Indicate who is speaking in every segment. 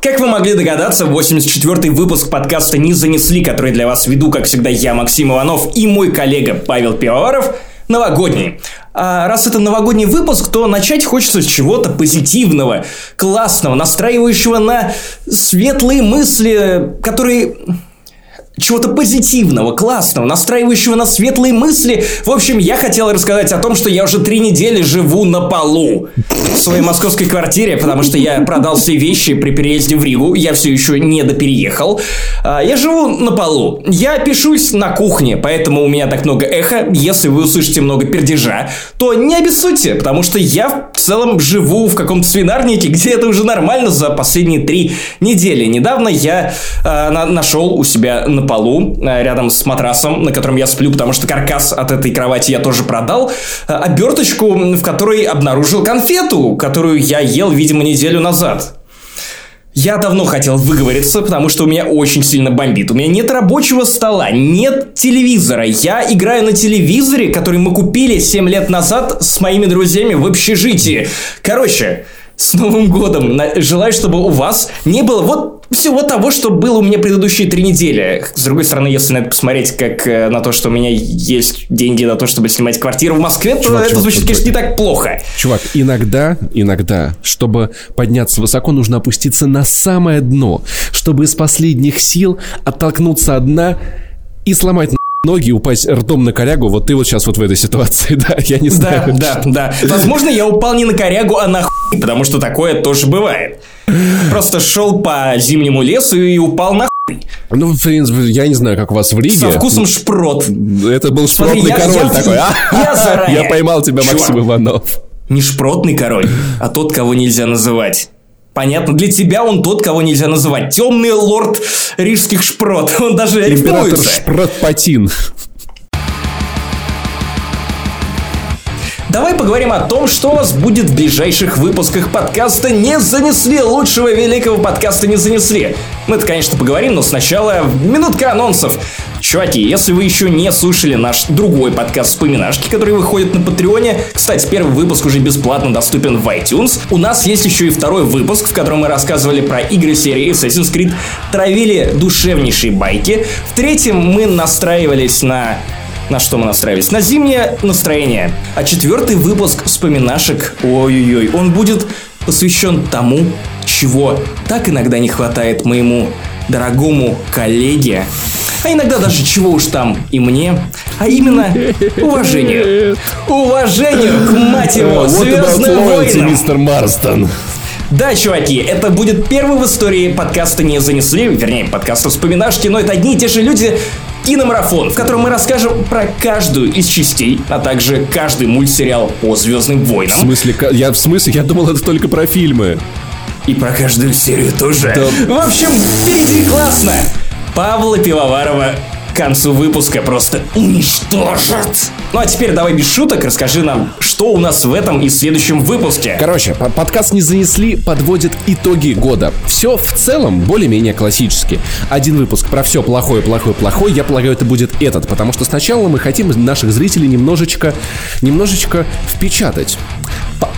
Speaker 1: Как вы могли догадаться, 84-й выпуск подкаста «Не занесли», который для вас веду, как всегда, я, Максим Иванов, и мой коллега Павел Пивоваров, новогодний. А раз это новогодний выпуск, то начать хочется с чего-то позитивного, классного, настраивающего на светлые мысли, которые чего-то позитивного, классного, настраивающего на светлые мысли. В общем, я хотел рассказать о том, что я уже три недели живу на полу в своей московской квартире, потому что я продал все вещи при переезде в Ригу, я все еще не допереехал. А, я живу на полу. Я пишусь на кухне, поэтому у меня так много эхо. Если вы услышите много пердежа, то не обессудьте, потому что я в целом живу в каком-то свинарнике, где это уже нормально за последние три недели. Недавно я на нашел у себя на полу, э, рядом с матрасом, на котором я сплю, потому что каркас от этой кровати я тоже продал, э, оберточку, в которой обнаружил конфету, которую я ел, видимо, неделю назад. Я давно хотел выговориться, потому что у меня очень сильно бомбит. У меня нет рабочего стола, нет телевизора. Я играю на телевизоре, который мы купили 7 лет назад с моими друзьями в общежитии. Короче, с Новым годом! Желаю, чтобы у вас не было вот всего того, что было у меня предыдущие три недели. С другой стороны, если на это посмотреть как э, на то, что у меня есть деньги на то, чтобы снимать квартиру в Москве, то чувак, это чувак, звучит, чувак, конечно, не так плохо.
Speaker 2: Чувак, иногда, иногда, чтобы подняться высоко, нужно опуститься на самое дно, чтобы из последних сил оттолкнуться от дна и сломать ноги, упасть ртом на корягу, вот ты вот сейчас вот в этой ситуации, да, я не знаю.
Speaker 1: Да, да, да. Возможно, я упал не на корягу, а на хуй, потому что такое тоже бывает. Просто шел по зимнему лесу и упал на хуй.
Speaker 2: Ну, в принципе, я не знаю, как у вас в Риге.
Speaker 1: Со вкусом шпрот.
Speaker 2: Это был шпротный Смотри, король я, такой. Я, а? я, заранее. я поймал тебя, Чувак, Максим Иванов.
Speaker 1: Не шпротный король, а тот, кого нельзя называть. Понятно, для тебя он тот, кого нельзя называть. Темный лорд рижских шпрот. Он даже
Speaker 2: Император рифмуется. шпрот Патин.
Speaker 1: Давай поговорим о том, что у вас будет в ближайших выпусках подкаста «Не занесли» лучшего великого подкаста «Не занесли». Мы это, конечно, поговорим, но сначала минутка анонсов. Чуваки, если вы еще не слушали наш другой подкаст «Вспоминашки», который выходит на Патреоне, кстати, первый выпуск уже бесплатно доступен в iTunes, у нас есть еще и второй выпуск, в котором мы рассказывали про игры серии Assassin's Creed, травили душевнейшие байки. В третьем мы настраивались на на что мы настраивались? На зимнее настроение. А четвертый выпуск вспоминашек, ой-ой-ой, он будет посвящен тому, чего так иногда не хватает моему дорогому коллеге, а иногда даже чего уж там и мне, а именно уважению. Уважению к мать его, звездным воинам.
Speaker 2: мистер Марстон.
Speaker 1: Да, чуваки, это будет первый в истории подкаста «Не занесли», вернее, подкаста «Вспоминашки», но это одни и те же люди, киномарафон, в котором мы расскажем про каждую из частей, а также каждый мультсериал по Звездным войнам.
Speaker 2: В смысле, я в смысле, я думал, это только про фильмы.
Speaker 1: И про каждую серию тоже. Да. В общем, впереди классно. Павла Пивоварова к концу выпуска просто уничтожат. Ну а теперь давай без шуток расскажи нам, что у нас в этом и следующем выпуске.
Speaker 2: Короче, подкаст не занесли, подводит итоги года. Все в целом более-менее классически. Один выпуск про все плохое, плохое, плохое. Я полагаю, это будет этот, потому что сначала мы хотим наших зрителей немножечко, немножечко впечатать.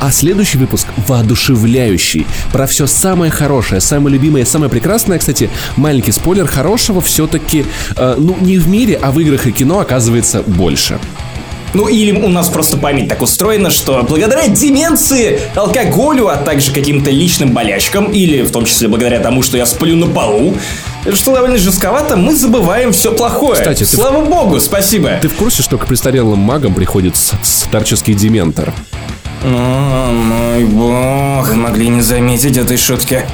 Speaker 2: А следующий выпуск воодушевляющий. Про все самое хорошее, самое любимое, самое прекрасное. Кстати, маленький спойлер, хорошего все-таки, э, ну, не в мире, а в играх и кино оказывается больше.
Speaker 1: Ну или у нас просто память так устроена, что благодаря деменции, алкоголю, а также каким-то личным болячкам, или в том числе благодаря тому, что я сплю на полу, что довольно жестковато, мы забываем все плохое. Кстати, Слава в... богу, спасибо.
Speaker 2: Ты в курсе, что к престарелым магам приходит старческий дементор?
Speaker 1: О, мой бог, могли не заметить этой шутки.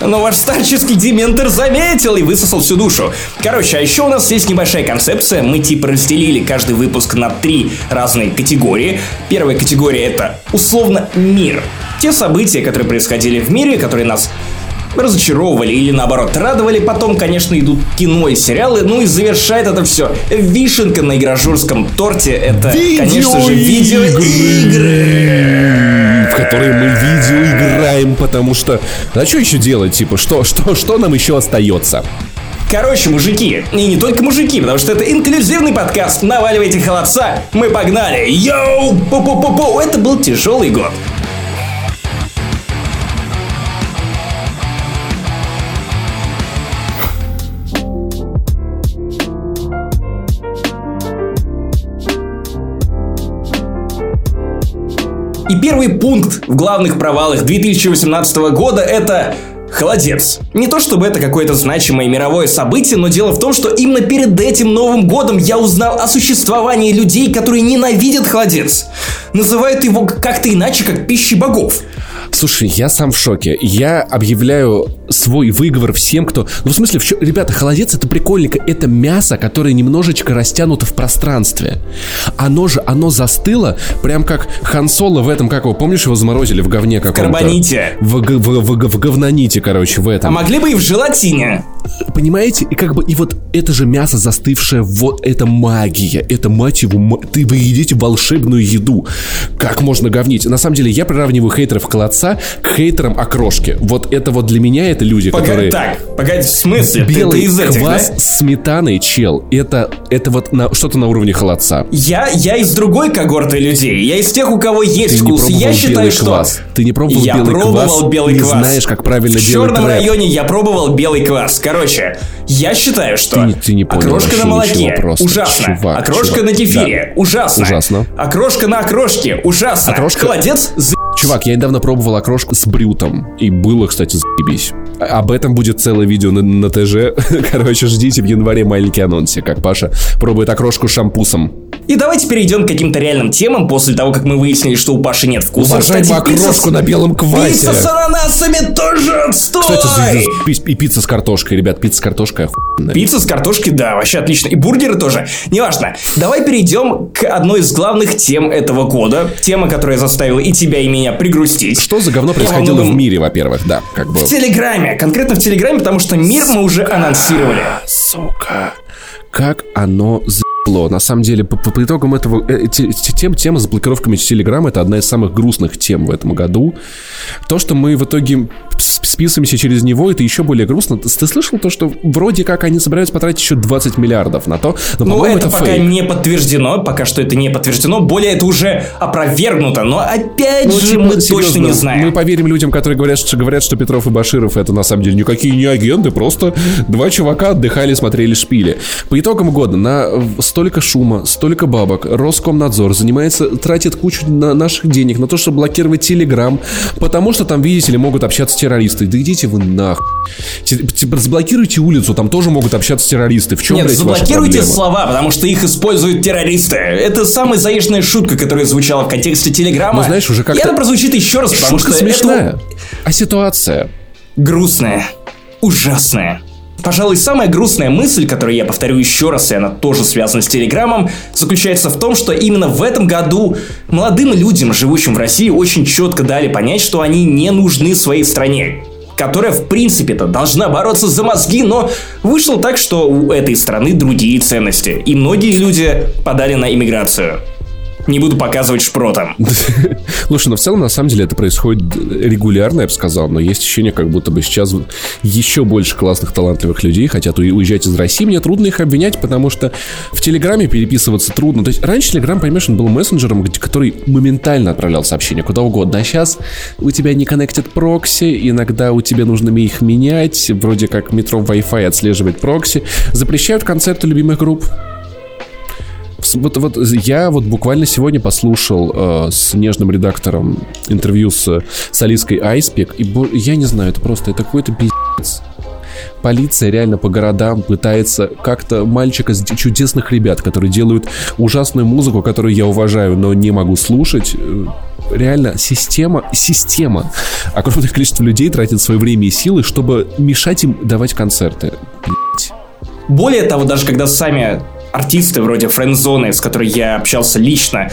Speaker 1: Но ваш старческий дементор заметил и высосал всю душу. Короче, а еще у нас есть небольшая концепция. Мы типа разделили каждый выпуск на три разные категории. Первая категория это условно мир. Те события, которые происходили в мире, которые нас разочаровывали или наоборот радовали. Потом, конечно, идут кино и сериалы. Ну и завершает это все вишенка на игрожурском торте. Это, конечно же, видеоигры.
Speaker 2: В которые мы видео играем, потому что... А что еще делать? Типа, что, что, что нам еще остается?
Speaker 1: Короче, мужики, и не только мужики, потому что это инклюзивный подкаст, наваливайте холодца, мы погнали, йоу, пу-пу-пу-пу, это был тяжелый год. И первый пункт в главных провалах 2018 года это Холодец. Не то чтобы это какое-то значимое мировое событие, но дело в том, что именно перед этим Новым годом я узнал о существовании людей, которые ненавидят холодец. Называют его как-то иначе, как пищей богов.
Speaker 2: Слушай, я сам в шоке. Я объявляю свой выговор всем, кто... Ну, в смысле, в чё... ребята, холодец это прикольненько. Это мясо, которое немножечко растянуто в пространстве. Оно же, оно застыло, прям как Хан Соло в этом, как его, помнишь, его заморозили в говне каком-то?
Speaker 1: В карбоните.
Speaker 2: В, в, в, в, в говноните, короче, в этом.
Speaker 1: А могли бы и в желатине.
Speaker 2: Понимаете? И как бы, и вот это же мясо застывшее, вот это магия. Это, мать его, ты, вы едите волшебную еду. Как можно говнить? На самом деле, я приравниваю хейтеров холодца к хейтерам окрошки. Вот это вот для меня это люди,
Speaker 1: Погоди,
Speaker 2: которые...
Speaker 1: Так, погоди, в смысле?
Speaker 2: Белый
Speaker 1: ты, ты из этих,
Speaker 2: квас
Speaker 1: да?
Speaker 2: сметаной, чел. Это, это вот на, что-то на уровне холодца.
Speaker 1: Я, я из другой когорты людей. Я из тех, у кого есть
Speaker 2: Ты
Speaker 1: вкус. я считаю, что...
Speaker 2: квас. Ты не пробовал
Speaker 1: я
Speaker 2: белый
Speaker 1: пробовал
Speaker 2: квас.
Speaker 1: белый
Speaker 2: не
Speaker 1: квас.
Speaker 2: знаешь, как правильно
Speaker 1: В
Speaker 2: делать
Speaker 1: черном
Speaker 2: рэп.
Speaker 1: районе я пробовал белый квас. Короче, я считаю, что
Speaker 2: Ты ты не понял
Speaker 1: окрошка на молоке
Speaker 2: просто.
Speaker 1: ужасно,
Speaker 2: Чувак,
Speaker 1: окрошка
Speaker 2: чувак.
Speaker 1: на кефире ужасно,
Speaker 2: Ужасно.
Speaker 1: окрошка на окрошке ужасно,
Speaker 2: Окрошка-
Speaker 1: холодец за-
Speaker 2: Чувак, я недавно пробовал окрошку с брютом. И было, кстати, заебись. Об этом будет целое видео на, на ТЖ. Короче, ждите в январе маленький анонсик, как Паша пробует окрошку шампусом.
Speaker 1: И давайте перейдем к каким-то реальным темам после того, как мы выяснили, что у Паши нет вкуса. С-
Speaker 2: окрошку на белом квасе.
Speaker 1: Пицца с ананасами тоже отстой!
Speaker 2: Кстати, за- за- и пицца с картошкой, ребят, пицца с картошкой охуенная.
Speaker 1: Пицца с картошкой, да, вообще отлично. И бургеры тоже. Неважно. Давай перейдем к одной из главных тем этого года. Тема, которая заставила и тебя, и меня пригрустить.
Speaker 2: Что за говно происходило в мире, во-первых, да, как бы.
Speaker 1: В Телеграме. Конкретно в Телеграме, потому что мир мы уже анонсировали.
Speaker 2: Сука. Как оно заебло. На самом деле, по, по- по итогам этого... э, те- те- тем, тема с блокировками Телеграма это одна из самых грустных тем в этом году. То, что мы в итоге списываемся через него, это еще более грустно. Ты, ты слышал то, что вроде как они собираются потратить еще 20 миллиардов на то, но,
Speaker 1: Ну,
Speaker 2: по-моему,
Speaker 1: это,
Speaker 2: это,
Speaker 1: пока
Speaker 2: фейк.
Speaker 1: не подтверждено, пока что это не подтверждено. Более это уже опровергнуто, но опять
Speaker 2: Ну,
Speaker 1: же мы
Speaker 2: серьезно,
Speaker 1: точно не знаем.
Speaker 2: Мы поверим людям, которые говорят, что, говорят, что Петров и Баширов это на самом деле никакие не агенты, просто два чувака отдыхали, смотрели шпили. По итогам года на столько шума, столько бабок, Роскомнадзор занимается, тратит кучу на наших денег на то, чтобы блокировать Телеграм, потому что там, видите ли, могут общаться террористы. Да идите вы нахуй. Типа, заблокируйте улицу, там тоже могут общаться террористы. В чем,
Speaker 1: Нет,
Speaker 2: блядь, ваша
Speaker 1: заблокируйте
Speaker 2: проблема?
Speaker 1: слова, потому что их используют террористы. Это самая заезженная шутка, которая звучала в контексте Телеграма.
Speaker 2: Ну, знаешь, уже как-то-
Speaker 1: И она прозвучит еще раз, потому
Speaker 2: Шутка
Speaker 1: что
Speaker 2: смешная.
Speaker 1: это
Speaker 2: А ситуация?
Speaker 1: грустная, ужасная. Пожалуй, самая грустная мысль, которую я повторю еще раз, и она тоже связана с Телеграмом, заключается в том, что именно в этом году молодым людям, живущим в России, очень четко дали понять, что они не нужны своей стране которая, в принципе-то, должна бороться за мозги, но вышло так, что у этой страны другие ценности, и многие люди подали на иммиграцию. Не буду показывать шпротом.
Speaker 2: Слушай, ну в целом, на самом деле, это происходит регулярно, я бы сказал, но есть ощущение, как будто бы сейчас еще больше классных, талантливых людей хотят уезжать из России. Мне трудно их обвинять, потому что в Телеграме переписываться трудно. То есть раньше Телеграм, понимаешь, он был мессенджером, который моментально отправлял сообщения куда угодно. А сейчас у тебя не коннектит прокси, иногда у тебя нужно их менять, вроде как метро Wi-Fi отслеживает прокси. Запрещают концерты любимых групп. Вот, вот я вот буквально сегодня послушал э, с нежным редактором интервью с солисткой Айспек, и я не знаю, это просто это какой-то пиздец. Полиция реально по городам пытается как-то мальчика с чудесных ребят, которые делают ужасную музыку, которую я уважаю, но не могу слушать. э, Реально, система, система. Огромное количество людей тратит свое время и силы, чтобы мешать им давать концерты. Блять.
Speaker 1: Более того, даже когда сами артисты вроде Френдзоны, с которой я общался лично,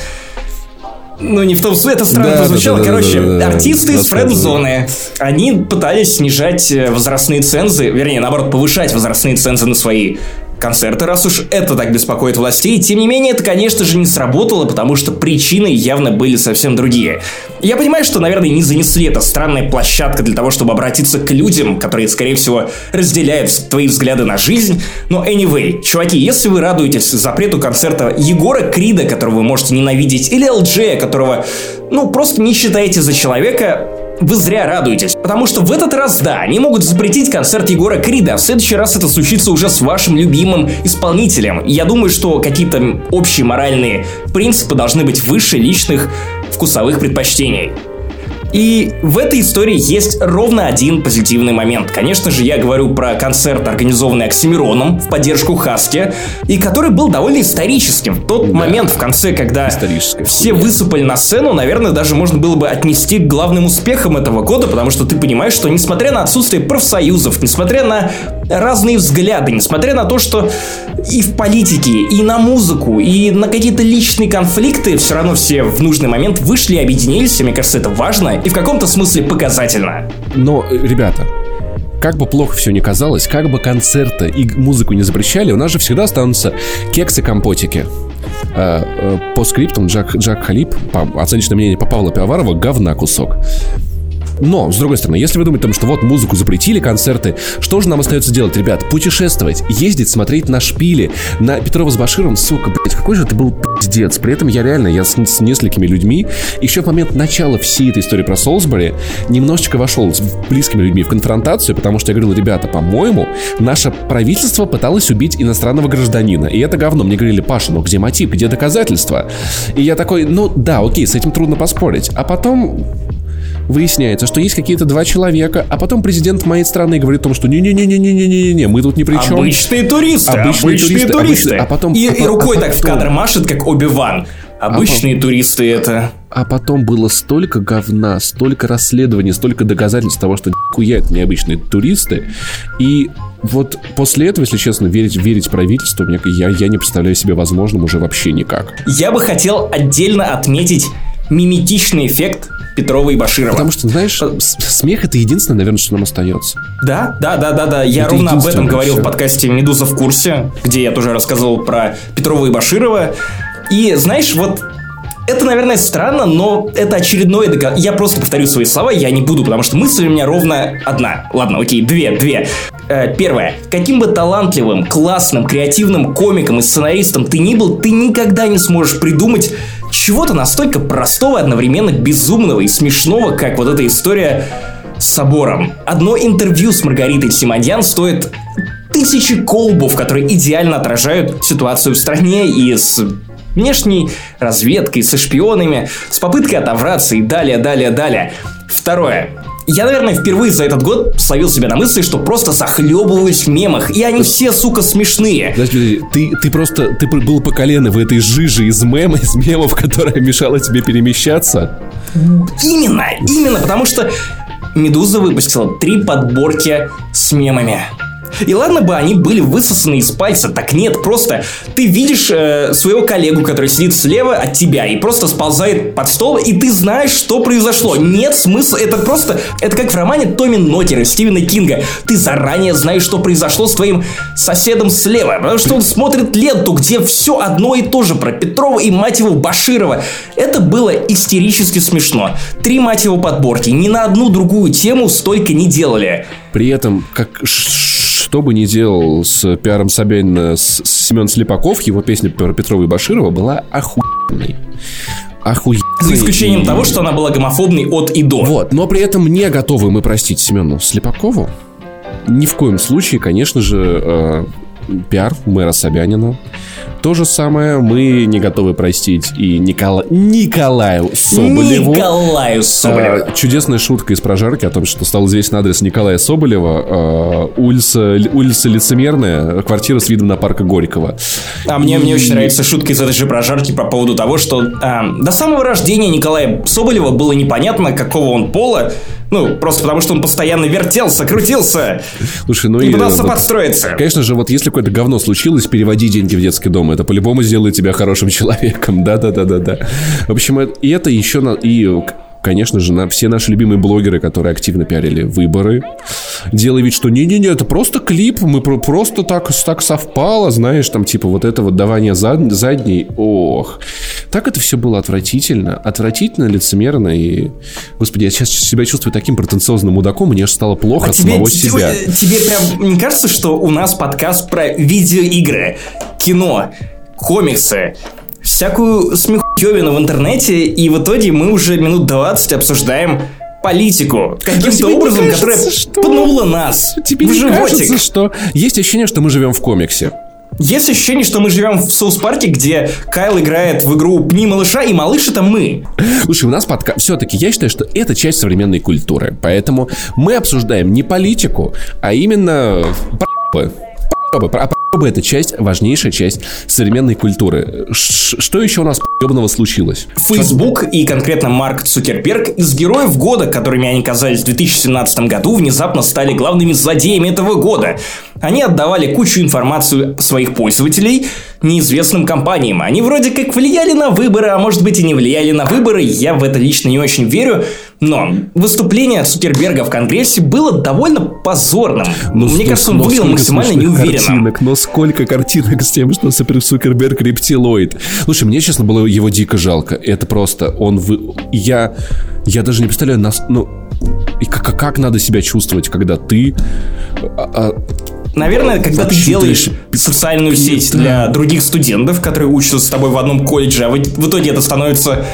Speaker 1: ну, не в том смысле, это странно
Speaker 2: Да,
Speaker 1: прозвучало.
Speaker 2: да, да,
Speaker 1: Короче,
Speaker 2: да, да, да.
Speaker 1: артисты из
Speaker 2: Рассказывай.
Speaker 1: френд-зоны, они пытались снижать э, возрастные цензы, вернее, наоборот, повышать возрастные цензы на свои концерты, раз уж это так беспокоит властей. Тем не менее, это, конечно же, не сработало, потому что причины явно были совсем другие. Я понимаю, что, наверное, не занесли это странная площадка для того, чтобы обратиться к людям, которые, скорее всего, разделяют твои взгляды на жизнь. Но anyway, чуваки, если вы радуетесь запрету концерта Егора Крида, которого вы можете ненавидеть, или ЛДЖ, которого, ну, просто не считаете за человека, вы зря радуетесь, потому что в этот раз, да, они могут запретить концерт Егора Крида, а в следующий раз это случится уже с вашим любимым исполнителем. Я думаю, что какие-то общие моральные принципы должны быть выше личных вкусовых предпочтений. И в этой истории есть ровно один позитивный момент. Конечно же, я говорю про концерт, организованный Оксимироном в поддержку Хаски, и который был довольно историческим. Тот да. момент в конце, когда все высыпали на сцену, наверное, даже можно было бы отнести к главным успехам этого года, потому что ты понимаешь, что несмотря на отсутствие профсоюзов, несмотря на разные взгляды, несмотря на то, что и в политике, и на музыку, и на какие-то личные конфликты, все равно все в нужный момент вышли и объединились, и мне кажется, это важно и в каком-то смысле показательно.
Speaker 2: Но, ребята, как бы плохо все ни казалось, как бы концерты и музыку не запрещали, у нас же всегда останутся кексы-компотики. Э, э, по скриптам Джак, Джак Халип, по оценочное мнение по Павла Пивоварова, говна кусок. Но, с другой стороны, если вы думаете, что вот музыку запретили, концерты, что же нам остается делать, ребят? Путешествовать, ездить, смотреть на шпили, на Петрова с Баширом, сука, блядь, какой же это был пиздец. При этом я реально, я с, с несколькими людьми, еще в момент начала всей этой истории про Солсбери, немножечко вошел с близкими людьми в конфронтацию, потому что я говорил, ребята, по-моему, наше правительство пыталось убить иностранного гражданина. И это говно. Мне говорили, Паша, ну где мотив, где доказательства? И я такой, ну да, окей, с этим трудно поспорить. А потом выясняется, что есть какие-то два человека, а потом президент моей страны говорит о том, что не-не-не-не-не-не-не, мы тут ни при чем.
Speaker 1: Обычные туристы, обычные, обычные туристы. туристы. Обычные, а потом, и, а, и рукой а так потом... в кадр машет, как Оби-Ван. Обычные а туристы это.
Speaker 2: А потом было столько говна, столько расследований, столько доказательств того, что это необычные туристы. И вот после этого, если честно, верить, верить правительству, я, я не представляю себе возможным уже вообще никак.
Speaker 1: Я бы хотел отдельно отметить миметичный эффект Петрова и Баширова.
Speaker 2: Потому что, знаешь, смех это единственное, наверное, что нам остается.
Speaker 1: Да, да, да, да, да. Я это ровно об этом говорил все. в подкасте «Медуза в курсе», где я тоже рассказывал про Петрова и Баширова. И знаешь, вот это, наверное, странно, но это очередное доказательство. Я просто повторю свои слова, я не буду, потому что мысль у меня ровно одна. Ладно, окей, две, две. Э, первое. Каким бы талантливым, классным, креативным комиком и сценаристом ты ни был, ты никогда не сможешь придумать чего-то настолько простого, одновременно безумного и смешного, как вот эта история с собором. Одно интервью с Маргаритой Симоньян стоит тысячи колбов, которые идеально отражают ситуацию в стране и с внешней разведкой, со шпионами, с попыткой отобраться и далее, далее, далее. Второе. Я, наверное, впервые за этот год словил себя на мысли, что просто захлебываюсь в мемах, и они все, сука, смешные.
Speaker 2: Подожди, ты, ты просто, ты был по колено в этой жиже из мемов, из мемов, которая мешала тебе перемещаться?
Speaker 1: Именно, именно, потому что Медуза выпустила три подборки с мемами. И ладно бы они были высосаны из пальца, так нет, просто ты видишь э, своего коллегу, который сидит слева от тебя и просто сползает под стол, и ты знаешь, что произошло. Нет смысла, это просто, это как в романе Томми Нотера Стивена Кинга. Ты заранее знаешь, что произошло с твоим соседом слева, потому что он смотрит ленту, где все одно и то же про Петрова и, мать его, Баширова. Это было истерически смешно. Три, мать его, подборки. Ни на одну другую тему столько не делали.
Speaker 2: При этом, как что бы ни делал с пиаром Собянина с, с Семен Слепаков, его песня про Петрова и Баширова была охуенной охуенной.
Speaker 1: За исключением и... того, что она была гомофобной от и до.
Speaker 2: Вот, но при этом не готовы мы простить Семену Слепакову. Ни в коем случае, конечно же, э, пиар мэра Собянина то же самое мы не готовы простить и Никола... Николаю Соболеву.
Speaker 1: Николаю Соболеву.
Speaker 2: А, чудесная шутка из прожарки о том, что стал известен адрес Николая Соболева. А, улица, улица Лицемерная, квартира с видом на парка Горького.
Speaker 1: А мне, и... мне очень нравится шутка из этой же прожарки по поводу того, что а, до самого рождения Николая Соболева было непонятно, какого он пола, ну, просто потому что он постоянно вертелся, крутился.
Speaker 2: Слушай, ну
Speaker 1: и... пытался вот, подстроиться.
Speaker 2: Конечно же, вот если какое-то говно случилось, переводи деньги в детский дом. Это по-любому сделает тебя хорошим человеком. Да-да-да-да-да. В общем, и это еще... На... И конечно же, на все наши любимые блогеры, которые активно пиарили выборы, делая вид, что не-не-не, это просто клип, мы про просто так, так совпало, знаешь, там типа вот это вот давание зад, задней, ох. Так это все было отвратительно, отвратительно, лицемерно и... Господи, я сейчас себя чувствую таким претенциозным мудаком, мне аж стало плохо а от тебе, самого себя.
Speaker 1: Тебе, тебе прям не кажется, что у нас подкаст про видеоигры, кино, комиксы, всякую смехуевину в интернете, и в итоге мы уже минут 20 обсуждаем политику каким-то образом, кажется, которая что... пнула нас
Speaker 2: Тебе в не животик. кажется, что есть ощущение, что мы живем в комиксе?
Speaker 1: Есть ощущение, что мы живем в Соус Парке, где Кайл играет в игру «Пни малыша», и малыш это мы.
Speaker 2: Слушай, у нас подка... Все-таки я считаю, что это часть современной культуры. Поэтому мы обсуждаем не политику, а именно... А бы это часть, важнейшая часть современной культуры. Ш что еще у нас ебаного случилось?
Speaker 1: Facebook и конкретно Марк Цукерберг из героев года, которыми они казались в 2017 году, внезапно стали главными злодеями этого года. Они отдавали кучу информацию своих пользователей неизвестным компаниям. Они вроде как влияли на выборы, а может быть и не влияли на выборы. Я в это лично не очень верю. Но выступление Цукерберга в Конгрессе было довольно позорным. Но, Мне кажется, он выглядел максимально неуверенно.
Speaker 2: Картинок, но сколько картинок с тем, что Цукерберг рептилоид. Слушай, мне, честно, было его дико жалко. Это просто он... Вы... Я... Я даже не представляю, нас... Ну, и как, как надо себя чувствовать, когда ты а,
Speaker 1: а, Наверное, когда ты делаешь социальную сеть для других студентов, которые учатся с тобой в одном колледже, а в итоге это становится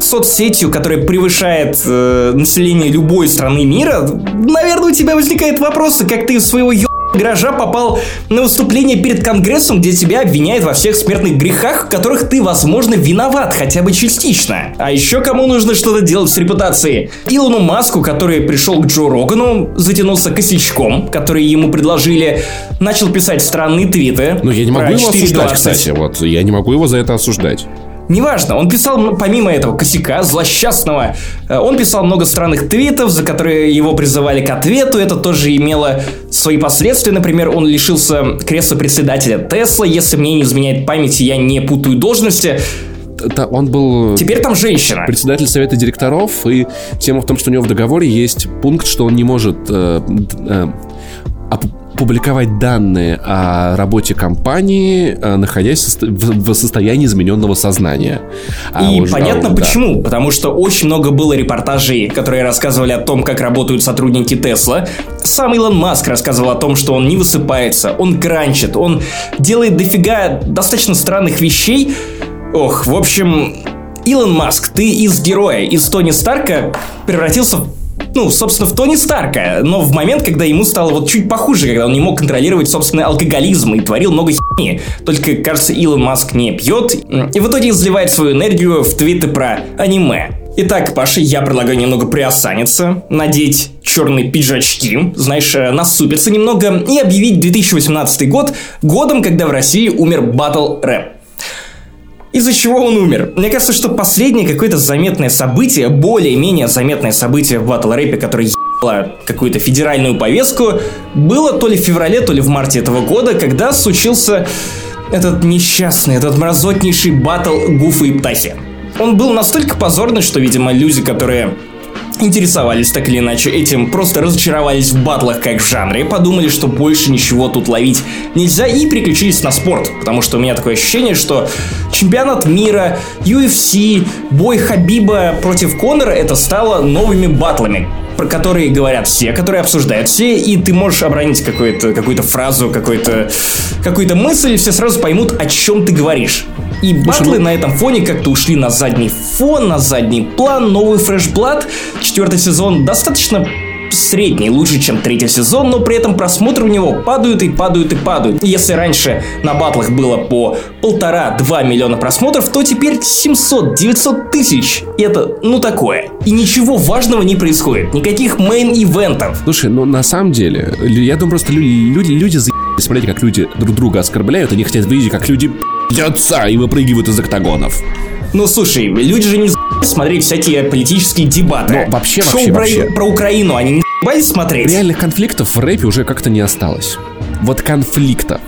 Speaker 1: соцсетью, которая превышает э, население любой страны мира, наверное, у тебя возникает вопрос, как ты своего ё гаража попал на выступление перед Конгрессом, где тебя обвиняют во всех смертных грехах, в которых ты, возможно, виноват, хотя бы частично. А еще кому нужно что-то делать с репутацией? Илону Маску, который пришел к Джо Рогану, затянулся косячком, который ему предложили, начал писать странные твиты.
Speaker 2: Ну, я не могу его осуждать, кстати, вот, я не могу его за это осуждать.
Speaker 1: Неважно, он писал, помимо этого косяка злосчастного, э, он писал много странных твитов, за которые его призывали к ответу. Это тоже имело свои последствия. Например, он лишился кресла председателя Тесла. Если мне не изменяет память, я не путаю должности.
Speaker 2: Да, он был...
Speaker 1: Теперь там женщина.
Speaker 2: Председатель совета директоров, и тема в том, что у него в договоре есть пункт, что он не может э, э, публиковать данные о работе компании, э, находясь в состоянии измененного сознания.
Speaker 1: А И уже, понятно да. почему. Потому что очень много было репортажей, которые рассказывали о том, как работают сотрудники Тесла. Сам Илон Маск рассказывал о том, что он не высыпается, он гранчит, он делает дофига достаточно странных вещей. Ох, в общем, Илон Маск, ты из героя, из Тони Старка превратился в ну, собственно, в Тони Старка, но в момент, когда ему стало вот чуть похуже, когда он не мог контролировать собственный алкоголизм и творил много херни. Только, кажется, Илон Маск не пьет и в итоге изливает свою энергию в твиты про аниме. Итак, Паша, я предлагаю немного приосаниться, надеть черные пиджачки, знаешь, э, насупиться немного и объявить 2018 год годом, когда в России умер батл рэп. Из-за чего он умер? Мне кажется, что последнее какое-то заметное событие, более-менее заметное событие в батл рэпе, которое ебало какую-то федеральную повестку, было то ли в феврале, то ли в марте этого года, когда случился этот несчастный, этот мразотнейший батл Гуфа и Птахи. Он был настолько позорный, что, видимо, люди, которые интересовались так или иначе этим, просто разочаровались в батлах как в жанре, подумали, что больше ничего тут ловить нельзя и переключились на спорт, потому что у меня такое ощущение, что чемпионат мира, UFC, бой Хабиба против Конора это стало новыми батлами, про которые говорят все, которые обсуждают все, и ты можешь обронить какую-то какую фразу, какую-то какую мысль, и все сразу поймут, о чем ты говоришь. И батлы ну на этом фоне как-то ушли на задний фон, на задний план. Новый Blood, четвертый сезон, достаточно средний, лучше, чем третий сезон, но при этом просмотры у него падают и падают и падают. Если раньше на батлах было по полтора-два миллиона просмотров, то теперь 700-900 тысяч. Это, ну, такое. И ничего важного не происходит. Никаких мейн-ивентов.
Speaker 2: Слушай, ну, на самом деле, я думаю, просто люди, люди, люди за смотреть, как люди друг друга оскорбляют, они хотят видеть, как люди пьются и выпрыгивают из октагонов.
Speaker 1: Ну, слушай, люди же не смотреть всякие политические дебаты.
Speaker 2: Ну, вообще,
Speaker 1: Шоу
Speaker 2: вообще,
Speaker 1: про,
Speaker 2: вообще.
Speaker 1: про Украину они не смотреть.
Speaker 2: Реальных конфликтов в рэпе уже как-то не осталось. Вот конфликта.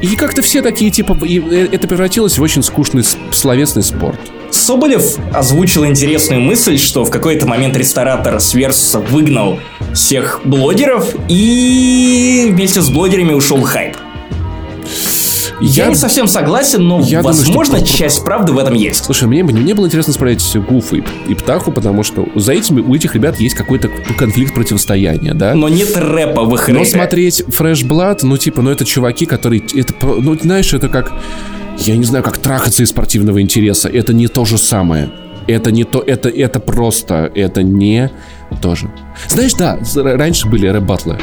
Speaker 2: И как-то все такие, типа, и э, это превратилось в очень скучный словесный спорт.
Speaker 1: Соболев озвучил интересную мысль, что в какой-то момент ресторатор с Версуса выгнал всех блогеров, и вместе с блогерами ушел хайп. Я, я не совсем согласен, но, я возможно, думаю, что... часть правды в этом есть.
Speaker 2: Слушай, мне, мне было интересно спросить Гуфа и, и Птаху, потому что за этими у этих ребят есть какой-то конфликт противостояния, да?
Speaker 1: Но нет рэпа в их
Speaker 2: Но рэпе. смотреть Fresh Blood, ну, типа, ну, это чуваки, которые... Это, ну, знаешь, это как... Я не знаю, как трахаться из спортивного интереса. Это не то же самое. Это не то, это, это просто, это не тоже. Знаешь, да, раньше были рэп-батлы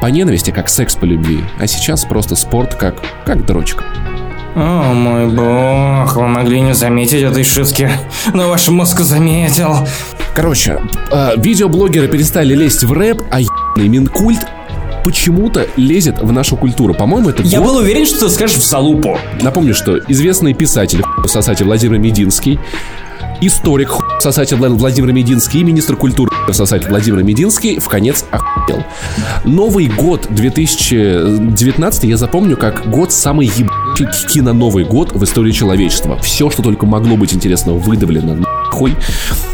Speaker 2: по ненависти, как секс по любви, а сейчас просто спорт как, как дрочка.
Speaker 1: О мой бог, вы могли не заметить этой шутки, но ваш мозг заметил.
Speaker 2: Короче, э, видеоблогеры перестали лезть в рэп, а ебаный Минкульт почему-то лезет в нашу культуру. По-моему, это
Speaker 1: Я год... был уверен, что ты скажешь в залупу.
Speaker 2: Напомню, что известный писатель, сосатель Владимир Мединский, историк сосатель Владимир Мединский и министр культуры сосатель Владимир Мединский в конец охуел. Новый год 2019 я запомню как год самый ебучий кино-новый год в истории человечества. Все, что только могло быть интересного, выдавлено нахуй.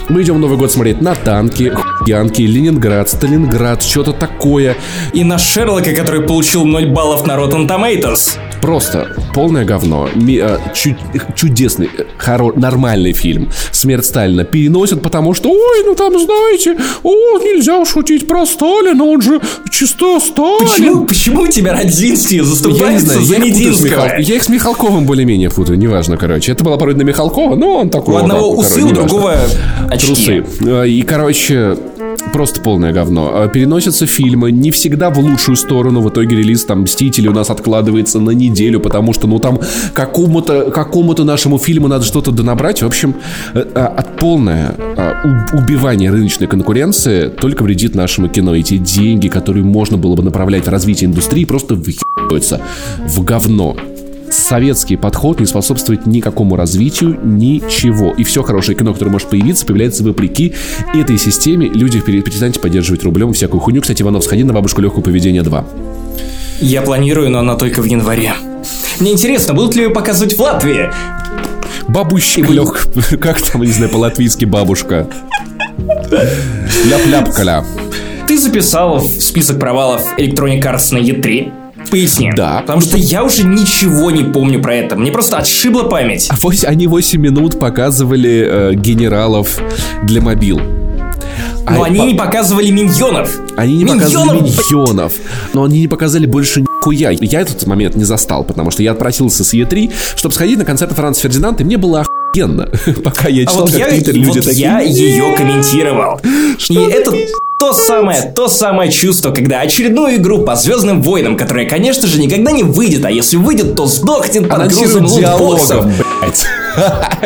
Speaker 2: Мы идем в Новый год смотреть на танки, хуянки, Ленинград, Сталинград, что-то такое.
Speaker 1: И на Шерлока, который получил 0 баллов на Rotten Tomatoes.
Speaker 2: Просто полное говно. Ми, э, чу, чудесный, хоро, нормальный фильм. Смерть Сталина переносят, потому что, ой, ну там, знаете, о, нельзя шутить про Сталина, он же чисто Сталин.
Speaker 1: Почему, почему у тебя Родзинский заступается я не знаю, за Мединского?
Speaker 2: Михал... Я их с Михалковым более-менее путаю, неважно, короче. Это была порой на Михалкова, но он такой.
Speaker 1: У одного вот, усы, у другого очки.
Speaker 2: Трусы. Э, и, короче, просто полное говно. А переносятся фильмы не всегда в лучшую сторону. В итоге релиз там Мстители у нас откладывается на неделю, потому что, ну, там какому-то какому-то нашему фильму надо что-то донабрать. В общем, э, а, от полное а, убивание рыночной конкуренции только вредит нашему кино. Эти деньги, которые можно было бы направлять в развитие индустрии, просто выебываются в говно советский подход не способствует никакому развитию, ничего. И все хорошее кино, которое может появиться, появляется вопреки этой системе. Люди перестаньте поддерживать рублем всякую хуйню. Кстати, Иванов, сходи на бабушку легкого поведения 2.
Speaker 1: Я планирую, но она только в январе. Мне интересно, будут ли ее показывать в Латвии?
Speaker 2: Бабущик лег. Как там, не знаю, по-латвийски бабушка? Ляп-ляп-каля.
Speaker 1: Ты записал в список провалов Electronic Arts на E3. Поясни.
Speaker 2: Да.
Speaker 1: Потому что я уже ничего не помню про это. Мне просто отшибла память.
Speaker 2: А они 8 минут показывали э, генералов для мобил.
Speaker 1: Но а, они по... не показывали миньонов.
Speaker 2: Они не миньонов, показывали миньонов. Но они не показали больше нихуя. Я этот момент не застал, потому что я отпросился с Е3, чтобы сходить на концерт Франца Фердинанда, и мне было охуенно. Пока я читал, а вот как я, Твиттер люди
Speaker 1: вот
Speaker 2: такие...
Speaker 1: я ее комментировал. Что и это то самое, то самое чувство, когда очередную игру по Звездным войнам, которая, конечно же, никогда не выйдет, а если выйдет, то сдохнет под грузом
Speaker 2: диалогом,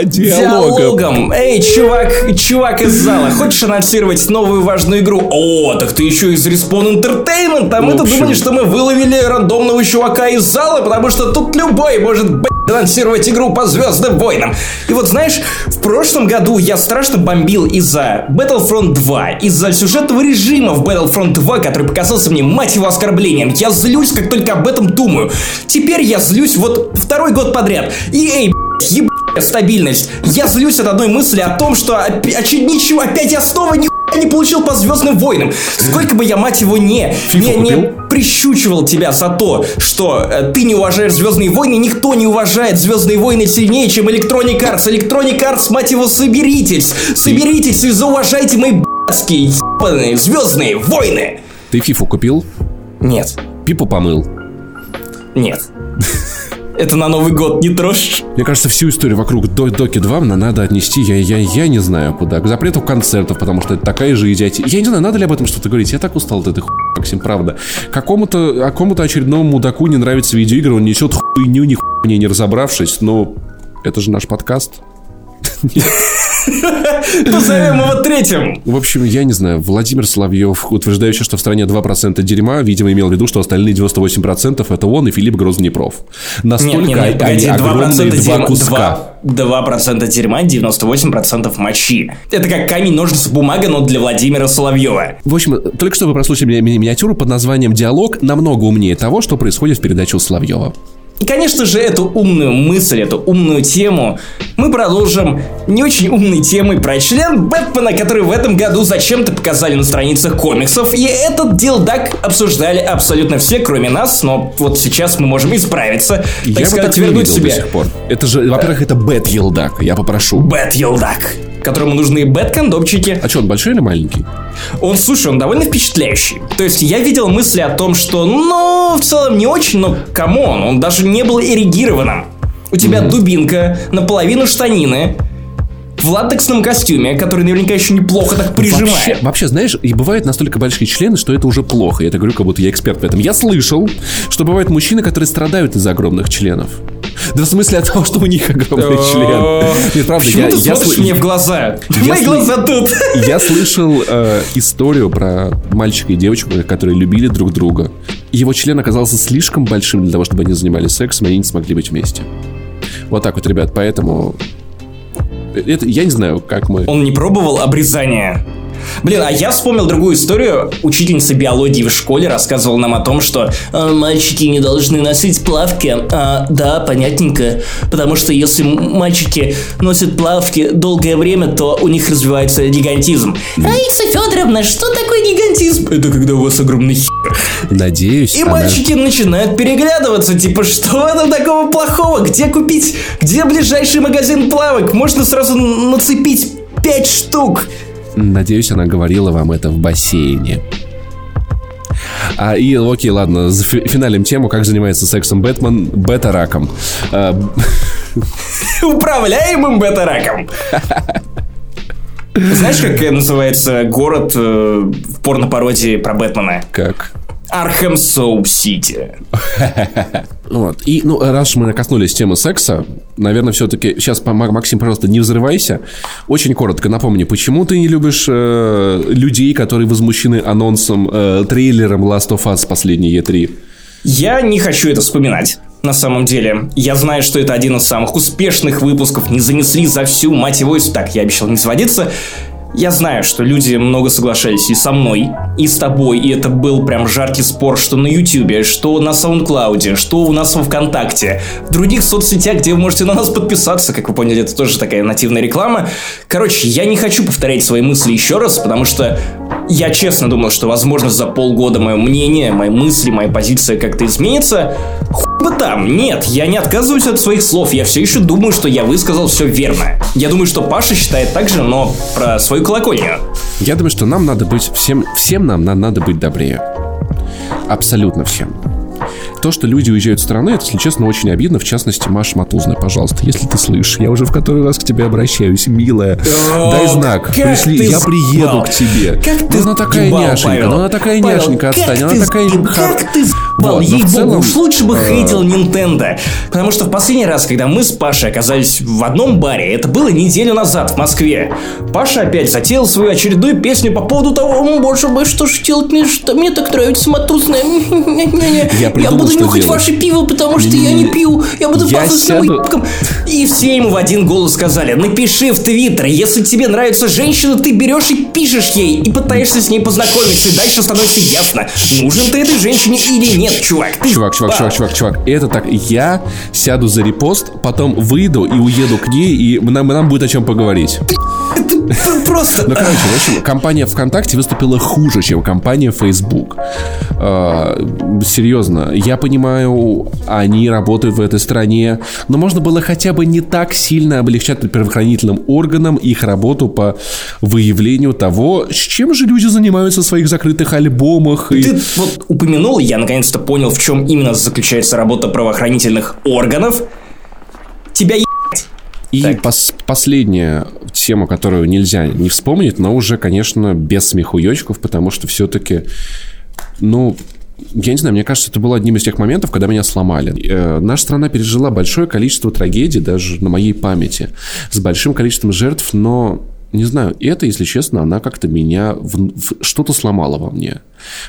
Speaker 1: Диалогом. Эй, чувак, чувак из зала, хочешь анонсировать новую важную игру? О, так ты еще из Respawn Entertainment, а мы-то думали, что мы выловили рандомного чувака из зала, потому что тут любой может, анонсировать игру по Звездным войнам. И вот знаешь, в прошлом году я страшно бомбил из-за Battlefront 2, из-за сюжетного режима в Battlefront 2, который показался мне, мать его, оскорблением. Я злюсь, как только об этом думаю. Теперь я злюсь вот второй год подряд. И эй, еб стабильность. Я злюсь от одной мысли о том, что опять ничего, опять я снова ни не получил по Звездным войнам. Сколько бы я, мать его, не, не, не прищучивал тебя за то, что э, ты не уважаешь Звездные войны, никто не уважает Звездные войны сильнее, чем Electronic Arts. Electronic Arts, мать его, соберитесь, соберитесь и зауважайте мои б***ские ебаные Звездные войны.
Speaker 2: Ты фифу купил?
Speaker 1: Нет.
Speaker 2: Пипу помыл?
Speaker 1: Нет. Это на Новый год не трожь.
Speaker 2: Мне кажется, всю историю вокруг Доки 2 надо отнести, я, я, я не знаю куда, к запрету концертов, потому что это такая же идиотия. Я не знаю, надо ли об этом что-то говорить. Я так устал от этой хуйни, Максим, правда. Какому-то какому-то очередному мудаку не нравятся видеоигры, он несет хуйню, ни хуйни не разобравшись, но это же наш подкаст.
Speaker 1: Назовем его третьим.
Speaker 2: В общем, я не знаю. Владимир Соловьев, утверждающий, что в стране 2% дерьма, видимо, имел в виду, что остальные 98% это он и Филипп Грознепров. Настолько нет, нет, нет, погоди, они огромные два куска.
Speaker 1: 2% дерьма, 98% мочи. Это как камень, ножницы, бумага, но для Владимира Соловьева.
Speaker 2: В общем, только что вы прослушали ми- ми- миниатюру под названием «Диалог» намного умнее того, что происходит в передаче у Соловьева.
Speaker 1: И, конечно же, эту умную мысль, эту умную тему мы продолжим не очень умной темой про член Бэтмена, который в этом году зачем-то показали на страницах комиксов. И этот дилдак обсуждали абсолютно все, кроме нас, но вот сейчас мы можем исправиться.
Speaker 2: Так я сказать, бы так вернуть себе. До сих пор. Это же, во-первых, это Бэт Елдак, я попрошу.
Speaker 1: Бэт Елдак которому нужны бэт-кондомчики.
Speaker 2: А что, он большой или маленький?
Speaker 1: Он, слушай, он довольно впечатляющий. То есть я видел мысли о том, что, ну, в целом не очень, но come on, он даже не был эрегированным. У тебя mm-hmm. дубинка, наполовину штанины, в латексном костюме, который наверняка еще неплохо так прижимает.
Speaker 2: Вообще, вообще, знаешь, и бывают настолько большие члены, что это уже плохо. Я это говорю, как будто я эксперт в этом. Я слышал, что бывают мужчины, которые страдают из-за огромных членов. Да в смысле от того, что у них огромный член.
Speaker 1: Нет, правда, Почему я, ты я смотришь мне в глаза? Мои глаза тут.
Speaker 2: Я слышал э, историю про мальчика и девочку, которые любили друг друга. Его член оказался слишком большим для того, чтобы они занимались сексом, и они не смогли быть вместе. Вот так вот, ребят, поэтому... Это, я не знаю, как мы...
Speaker 1: Он не пробовал обрезание? Блин, а я вспомнил другую историю. Учительница биологии в школе рассказывала нам о том, что э, мальчики не должны носить плавки. А, да, понятненько. Потому что если мальчики носят плавки долгое время, то у них развивается гигантизм. Раиса Федоровна, что такое гигантизм? Это когда у вас огромный хер.
Speaker 2: Надеюсь.
Speaker 1: И она... мальчики начинают переглядываться, типа, что там такого плохого? Где купить? Где ближайший магазин плавок? Можно сразу нацепить пять штук.
Speaker 2: Надеюсь, она говорила вам это в бассейне. А, и окей, ладно, финалем тему, как занимается сексом Бэтмен бета-раком. А,
Speaker 1: Управляемым бета-раком. Знаешь, как называется город э, в порно-пародии про Бэтмена?
Speaker 2: Как?
Speaker 1: Архем Соуп Сити.
Speaker 2: Вот. И, ну, раз мы коснулись темы секса, наверное, все-таки... Сейчас, Максим, пожалуйста, не взрывайся. Очень коротко напомни, почему ты не любишь э, людей, которые возмущены анонсом, э, трейлером Last of Us последней E3?
Speaker 1: Я не хочу это вспоминать. На самом деле, я знаю, что это один из самых успешных выпусков, не занесли за всю, мать его, так, я обещал не сводиться. Я знаю, что люди много соглашались и со мной, и с тобой, и это был прям жаркий спор, что на Ютубе, что на Саундклауде, что у нас во Вконтакте, в других соцсетях, где вы можете на нас подписаться, как вы поняли, это тоже такая нативная реклама. Короче, я не хочу повторять свои мысли еще раз, потому что я честно думал, что, возможно, за полгода мое мнение, мои мысли, моя позиция как-то изменится. Хуй там, нет, я не отказываюсь от своих слов, я все еще думаю, что я высказал все верно. Я думаю, что Паша считает так же, но про свою колокольню.
Speaker 2: Я думаю, что нам надо быть всем, всем нам надо быть добрее. Абсолютно всем. То, что люди уезжают в страны, это, если честно, очень обидно. В частности, Маша Матузная, пожалуйста, если ты слышишь, я уже в который раз к тебе обращаюсь, милая. О, дай знак, пришли, я приеду к тебе. Как ты она такая няшенька, ну, она такая няшенька, отстань, она такая...
Speaker 1: Как ты вот, ей-богу, уж лучше бы э, хейтил Nintendo. Потому что в последний раз, когда мы с Пашей оказались в одном баре, это было неделю назад в Москве, Паша опять затеял свою очередную песню по поводу того, боже мой, что же делать мне, что мне так нравится матузная. Я, я буду нюхать ваше пиво, потому что я не пью. Я буду пахнуть сяду... И все ему в один голос сказали, напиши в Твиттер, если тебе нравится женщина, ты берешь и пишешь ей, и пытаешься с ней познакомиться, и дальше становится ясно, нужен ты этой женщине или нет чувак, ты...
Speaker 2: Чувак, чувак, чувак, чувак, чувак. Это так, я сяду за репост, потом выйду и уеду к ней, и нам, нам будет о чем поговорить.
Speaker 1: Просто...
Speaker 2: Ну, короче, в общем, компания ВКонтакте выступила хуже, чем компания Facebook. А, серьезно, я понимаю, они работают в этой стране, но можно было хотя бы не так сильно облегчать правоохранительным органам их работу по выявлению того, с чем же люди занимаются в своих закрытых альбомах.
Speaker 1: Ты и... вот упомянул, я наконец-то понял, в чем именно заключается работа правоохранительных органов. Тебя
Speaker 2: и пос последняя тема, которую нельзя не вспомнить, но уже, конечно, без смехуёчков, потому что все-таки, ну, я не знаю, мне кажется, это было одним из тех моментов, когда меня сломали. Э, наша страна пережила большое количество трагедий, даже на моей памяти, с большим количеством жертв, но не знаю, это, если честно, она как-то меня в, в, что-то сломала во мне.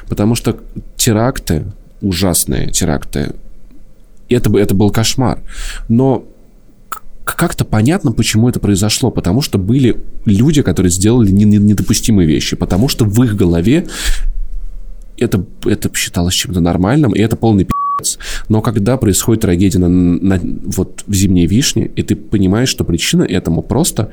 Speaker 2: Потому что теракты, ужасные теракты, это, это был кошмар. Но как-то понятно, почему это произошло. Потому что были люди, которые сделали недопустимые вещи. Потому что в их голове это, это считалось чем-то нормальным, и это полный пи***ц. Но когда происходит трагедия на, на, вот в «Зимней вишне», и ты понимаешь, что причина этому просто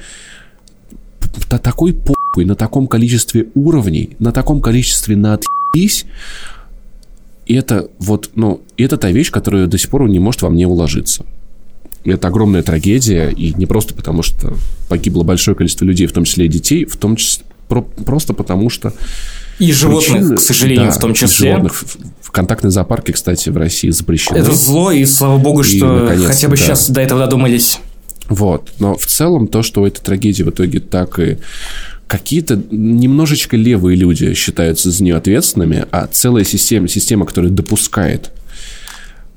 Speaker 2: на такой похуй, на таком количестве уровней, на таком количестве на и это вот, ну, это та вещь, которая до сих пор не может во мне уложиться. Это огромная трагедия, и не просто потому, что погибло большое количество людей, в том числе и детей, в том числе про, просто потому, что...
Speaker 1: И животных, причины, к сожалению, да, в том числе. животных.
Speaker 2: В контактные зоопарки, кстати, в России запрещены.
Speaker 1: Это зло, и слава богу, что и, хотя бы да. сейчас до этого додумались.
Speaker 2: Вот. Но в целом то, что у этой трагедии в итоге так и какие-то немножечко левые люди считаются за нее ответственными, а целая система, система которая допускает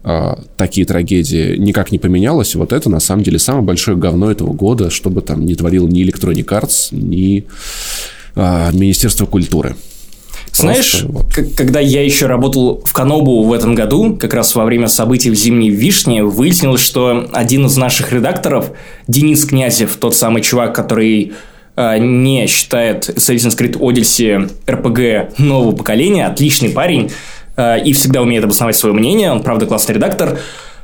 Speaker 2: э, такие трагедии, никак не поменялась. Вот это, на самом деле, самое большое говно этого года, чтобы там не творил ни Electronic Arts, ни э, Министерство культуры.
Speaker 1: Знаешь, когда я еще работал в Канобу в этом году, как раз во время событий в Зимней Вишне, выяснилось, что один из наших редакторов, Денис Князев, тот самый чувак, который э, не считает Assassin's Creed Odyssey RPG нового поколения, отличный парень, э, и всегда умеет обосновать свое мнение, он, правда, классный редактор,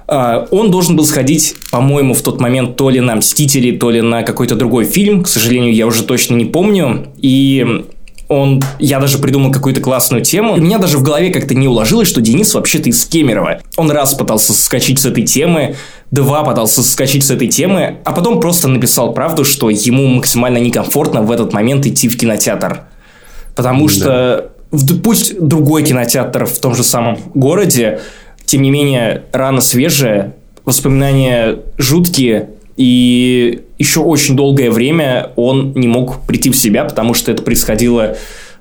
Speaker 1: э, он должен был сходить, по-моему, в тот момент то ли на «Мстители», то ли на какой-то другой фильм, к сожалению, я уже точно не помню, и он, я даже придумал какую-то классную тему. У меня даже в голове как-то не уложилось, что Денис вообще-то из Кемерово. Он раз пытался соскочить с этой темы, два пытался соскочить с этой темы, а потом просто написал правду, что ему максимально некомфортно в этот момент идти в кинотеатр. Потому да. что пусть другой кинотеатр в том же самом городе, тем не менее, рано свежее, воспоминания жуткие, и еще очень долгое время он не мог прийти в себя, потому что это происходило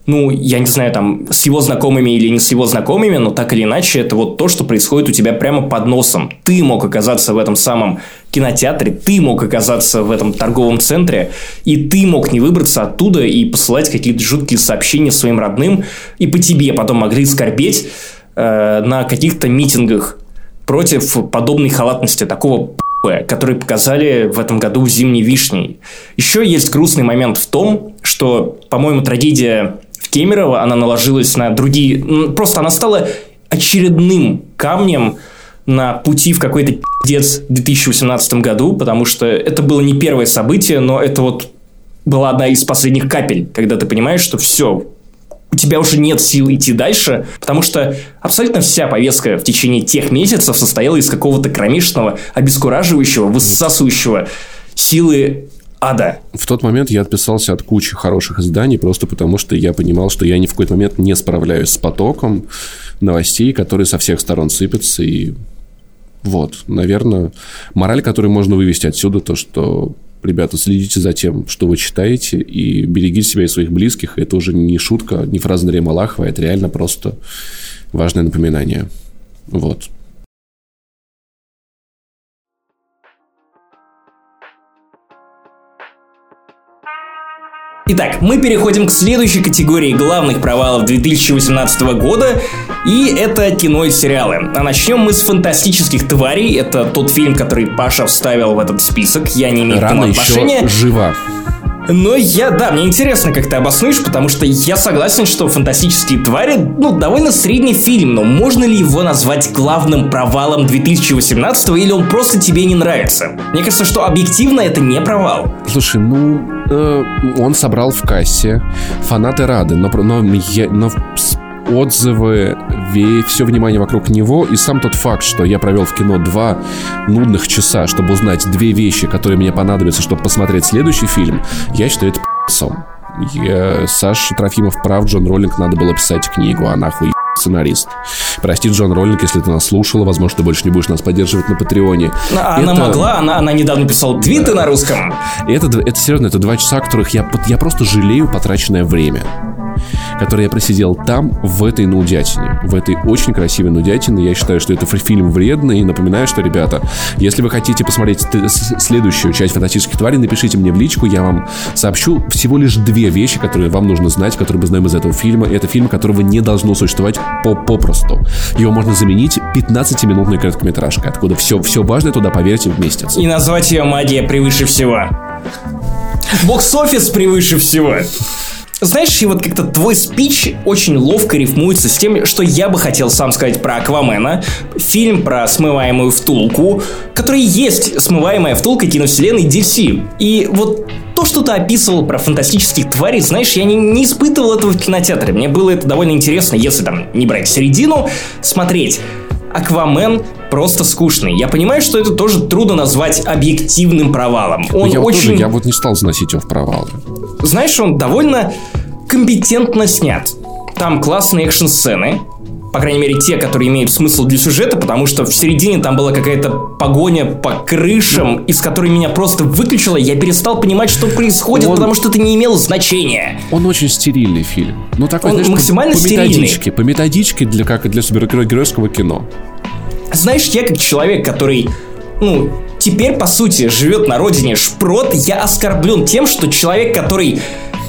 Speaker 1: ну, я не знаю, там, с его знакомыми или не с его знакомыми, но так или иначе, это вот то, что происходит у тебя прямо под носом. Ты мог оказаться в этом самом кинотеатре, ты мог оказаться в этом торговом центре, и ты мог не выбраться оттуда и посылать какие-то жуткие сообщения своим родным, и по тебе потом могли скорбеть э, на каких-то митингах против подобной халатности такого которые показали в этом году «Зимней вишней». Еще есть грустный момент в том, что, по-моему, трагедия в Кемерово, она наложилась на другие... Просто она стала очередным камнем на пути в какой-то пиздец в 2018 году, потому что это было не первое событие, но это вот была одна из последних капель, когда ты понимаешь, что все, у тебя уже нет сил идти дальше, потому что абсолютно вся повестка в течение тех месяцев состояла из какого-то кромешного, обескураживающего, высасывающего силы ада.
Speaker 2: В тот момент я отписался от кучи хороших изданий, просто потому что я понимал, что я ни в какой-то момент не справляюсь с потоком новостей, которые со всех сторон сыпятся. И вот, наверное, мораль, которую можно вывести отсюда, то, что ребята, следите за тем, что вы читаете, и берегите себя и своих близких. Это уже не шутка, не фраза Дарья Малахова, это реально просто важное напоминание. Вот.
Speaker 1: Итак, мы переходим к следующей категории главных провалов 2018 года, и это кино и сериалы. А начнем мы с «Фантастических тварей». Это тот фильм, который Паша вставил в этот список, я не имею
Speaker 2: Рано к тому отношения. Еще жива.
Speaker 1: Но я, да, мне интересно, как ты обоснуешь, потому что я согласен, что «Фантастические твари», ну, довольно средний фильм, но можно ли его назвать главным провалом 2018 или он просто тебе не нравится? Мне кажется, что объективно это не провал.
Speaker 2: Слушай, ну, э, он собрал в кассе, фанаты рады, но, но, я, но отзывы, все внимание вокруг него, и сам тот факт, что я провел в кино два нудных часа, чтобы узнать две вещи, которые мне понадобятся, чтобы посмотреть следующий фильм, я считаю это пи***цом. Саша Трофимов прав, Джон Роллинг надо было писать книгу, а нахуй сценарист. Прости, Джон Роллинг, если ты нас слушала, возможно, ты больше не будешь нас поддерживать на Патреоне.
Speaker 1: Она это... могла, она, она недавно писала твиты да. на русском.
Speaker 2: Это, это серьезно, это два часа, которых я, я просто жалею потраченное время который я просидел там, в этой нудятине. В этой очень красивой нудятине. Я считаю, что это фильм вредный. И напоминаю, что, ребята, если вы хотите посмотреть следующую часть «Фантастических тварей», напишите мне в личку, я вам сообщу всего лишь две вещи, которые вам нужно знать, которые мы знаем из этого фильма. Это фильм, которого не должно существовать по попросту. Его можно заменить 15-минутной короткометражкой, откуда все, все важное туда, поверьте, вместится.
Speaker 1: И назвать ее «Магия превыше всего». Бокс-офис превыше всего. Знаешь, и вот как-то твой спич очень ловко рифмуется с тем, что я бы хотел сам сказать про Аквамена, фильм про смываемую втулку, который есть смываемая втулка киновселенной DC. И вот то, что ты описывал про фантастических тварей, знаешь, я не, не испытывал этого в кинотеатре. Мне было это довольно интересно, если там не брать середину, смотреть. Аквамен просто скучный. Я понимаю, что это тоже трудно назвать объективным провалом.
Speaker 2: Он я очень... Вот тоже, я вот не стал заносить его в провалы.
Speaker 1: Знаешь, он довольно компетентно снят. Там классные экшн-сцены, По крайней мере, те, которые имеют смысл для сюжета, потому что в середине там была какая-то погоня по крышам, из которой меня просто выключило. Я перестал понимать, что происходит, Он... потому что это не имело значения.
Speaker 2: Он очень стерильный фильм.
Speaker 1: Ну, такой, Он знаешь, максимально по, по стерильный.
Speaker 2: методичке, по методичке для, как и для супергеройского кино.
Speaker 1: Знаешь, я как человек, который ну, теперь, по сути, живет на родине шпрот, я оскорблен тем, что человек, который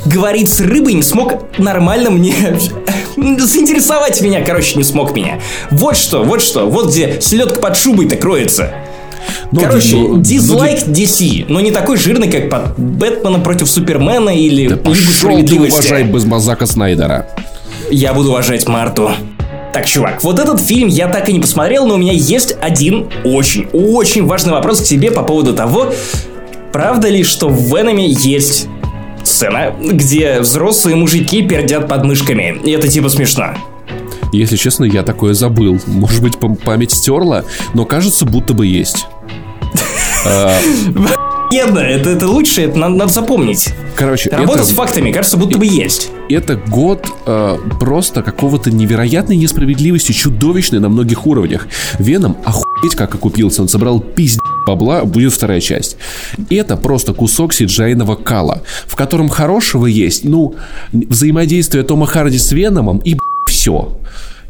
Speaker 1: говорит с рыбой, не смог нормально мне заинтересовать меня, короче, не смог меня. Вот что, вот что, вот где селедка под шубой-то кроется. Ну, Короче, но, ну, дизлайк ну, DC, но не такой жирный, как под Бэтмена против Супермена или
Speaker 2: да Лигу справедливости. уважай Базмазака Снайдера.
Speaker 1: Я буду уважать Марту. Так, чувак, вот этот фильм я так и не посмотрел, но у меня есть один очень-очень важный вопрос к тебе по поводу того, правда ли, что в Веноме есть сцена, где взрослые мужики пердят под мышками. И это типа смешно.
Speaker 2: Если честно, я такое забыл. Может быть, память стерла, но кажется, будто бы есть.
Speaker 1: Охуенно, это, это лучше, это надо, надо запомнить.
Speaker 2: Короче,
Speaker 1: Работа это, с фактами, кажется, будто бы есть.
Speaker 2: Это год э, просто какого-то невероятной несправедливости, чудовищной на многих уровнях. Веном охуеть как окупился, он собрал пиздец бабла, будет вторая часть. Это просто кусок сиджайного кала, в котором хорошего есть, ну, взаимодействие Тома Харди с Веномом и все.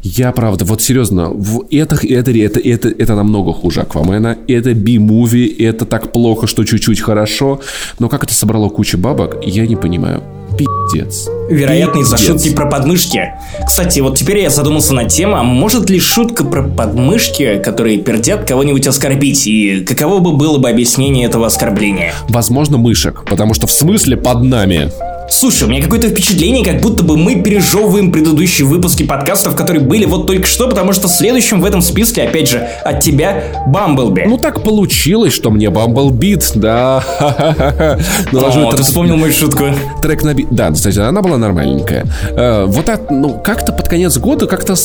Speaker 2: Я, правда, вот серьезно, в это, это, это, это, это намного хуже Аквамена. Это би-муви, это так плохо, что чуть-чуть хорошо. Но как это собрало кучу бабок, я не понимаю. Пиздец.
Speaker 1: Вероятно, из-за шутки про подмышки. Кстати, вот теперь я задумался над тем, а может ли шутка про подмышки, которые пердят, кого-нибудь оскорбить? И каково бы было бы объяснение этого оскорбления?
Speaker 2: Возможно, мышек, потому что в смысле под нами.
Speaker 1: Слушай, у меня какое-то впечатление, как будто бы мы пережевываем предыдущие выпуски подкастов, которые были вот только что, потому что следующим в этом списке, опять же, от тебя Бамблби.
Speaker 2: Ну так получилось, что мне Бамблбит, да.
Speaker 1: О, ты вспомнил мою шутку.
Speaker 2: Трек на бит. Да, кстати, она была нормальненькая. Э, вот так, ну, как-то под конец года, как-то,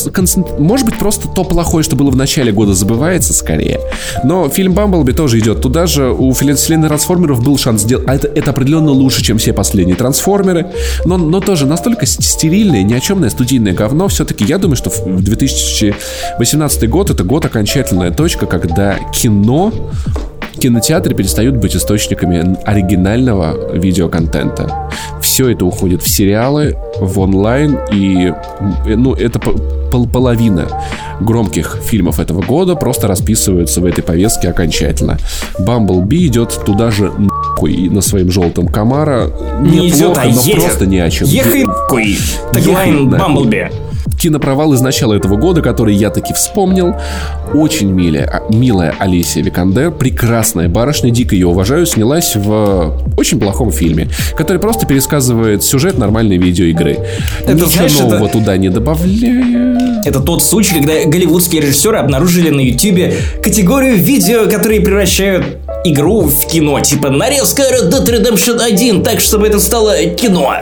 Speaker 2: может быть, просто то плохое, что было в начале года, забывается скорее. Но фильм Бамблби тоже идет туда же. У вселенной трансформеров был шанс сделать... А это, это определенно лучше, чем все последние трансформеры трансформеры, но, но тоже настолько стерильное, ни о чемное студийное говно. Все-таки я думаю, что в 2018 год это год окончательная точка, когда кино кинотеатры перестают быть источниками оригинального видеоконтента. Все это уходит в сериалы, в онлайн, и ну, это пол половина громких фильмов этого года просто расписываются в этой повестке окончательно. Бамблби идет туда же нахуй на своем желтом Камара.
Speaker 1: Не идет, а
Speaker 2: но
Speaker 1: едет.
Speaker 2: просто ни о чем.
Speaker 1: Ехай нахуй. Таглайн Бамблби
Speaker 2: кинопровал из начала этого года, который я таки вспомнил. Очень милая, милая Алисия Викандер, прекрасная барышня, дико ее уважаю, снялась в очень плохом фильме, который просто пересказывает сюжет нормальной видеоигры. Это, Ничего знаешь, нового это... туда не добавляя.
Speaker 1: Это тот случай, когда голливудские режиссеры обнаружили на YouTube категорию видео, которые превращают игру в кино, типа нарезка Red Dead Redemption 1, так, чтобы это стало кино.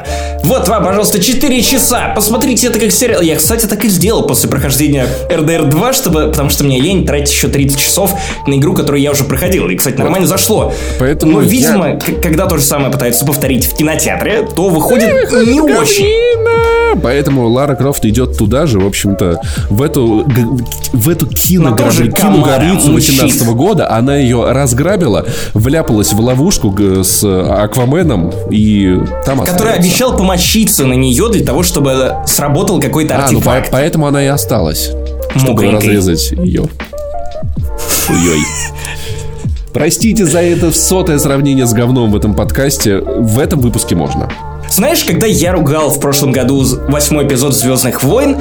Speaker 1: Вот вам, пожалуйста, 4 часа, посмотрите это как сериал. Я, кстати, так и сделал после прохождения RDR 2, чтобы, потому что мне лень тратить еще 30 часов на игру, которую я уже проходил. И, кстати, нормально зашло. Поэтому Но, видимо, я... когда то же самое пытаются повторить в кинотеатре, то выходит не очень.
Speaker 2: Поэтому Лара Крофт идет туда же, в общем-то, в эту, в эту киногорицу 18 года. Она ее разграбила, вляпалась в ловушку с Акваменом и там
Speaker 1: Который остается. обещал помочиться на нее для того, чтобы сработал какой-то артефакт. А, ну
Speaker 2: по- поэтому она и осталась, чтобы Мокренькой. разрезать ее. Ой-ой. Простите за это сотое сравнение с говном в этом подкасте. В этом выпуске можно.
Speaker 1: Знаешь, когда я ругал в прошлом году восьмой эпизод Звездных войн,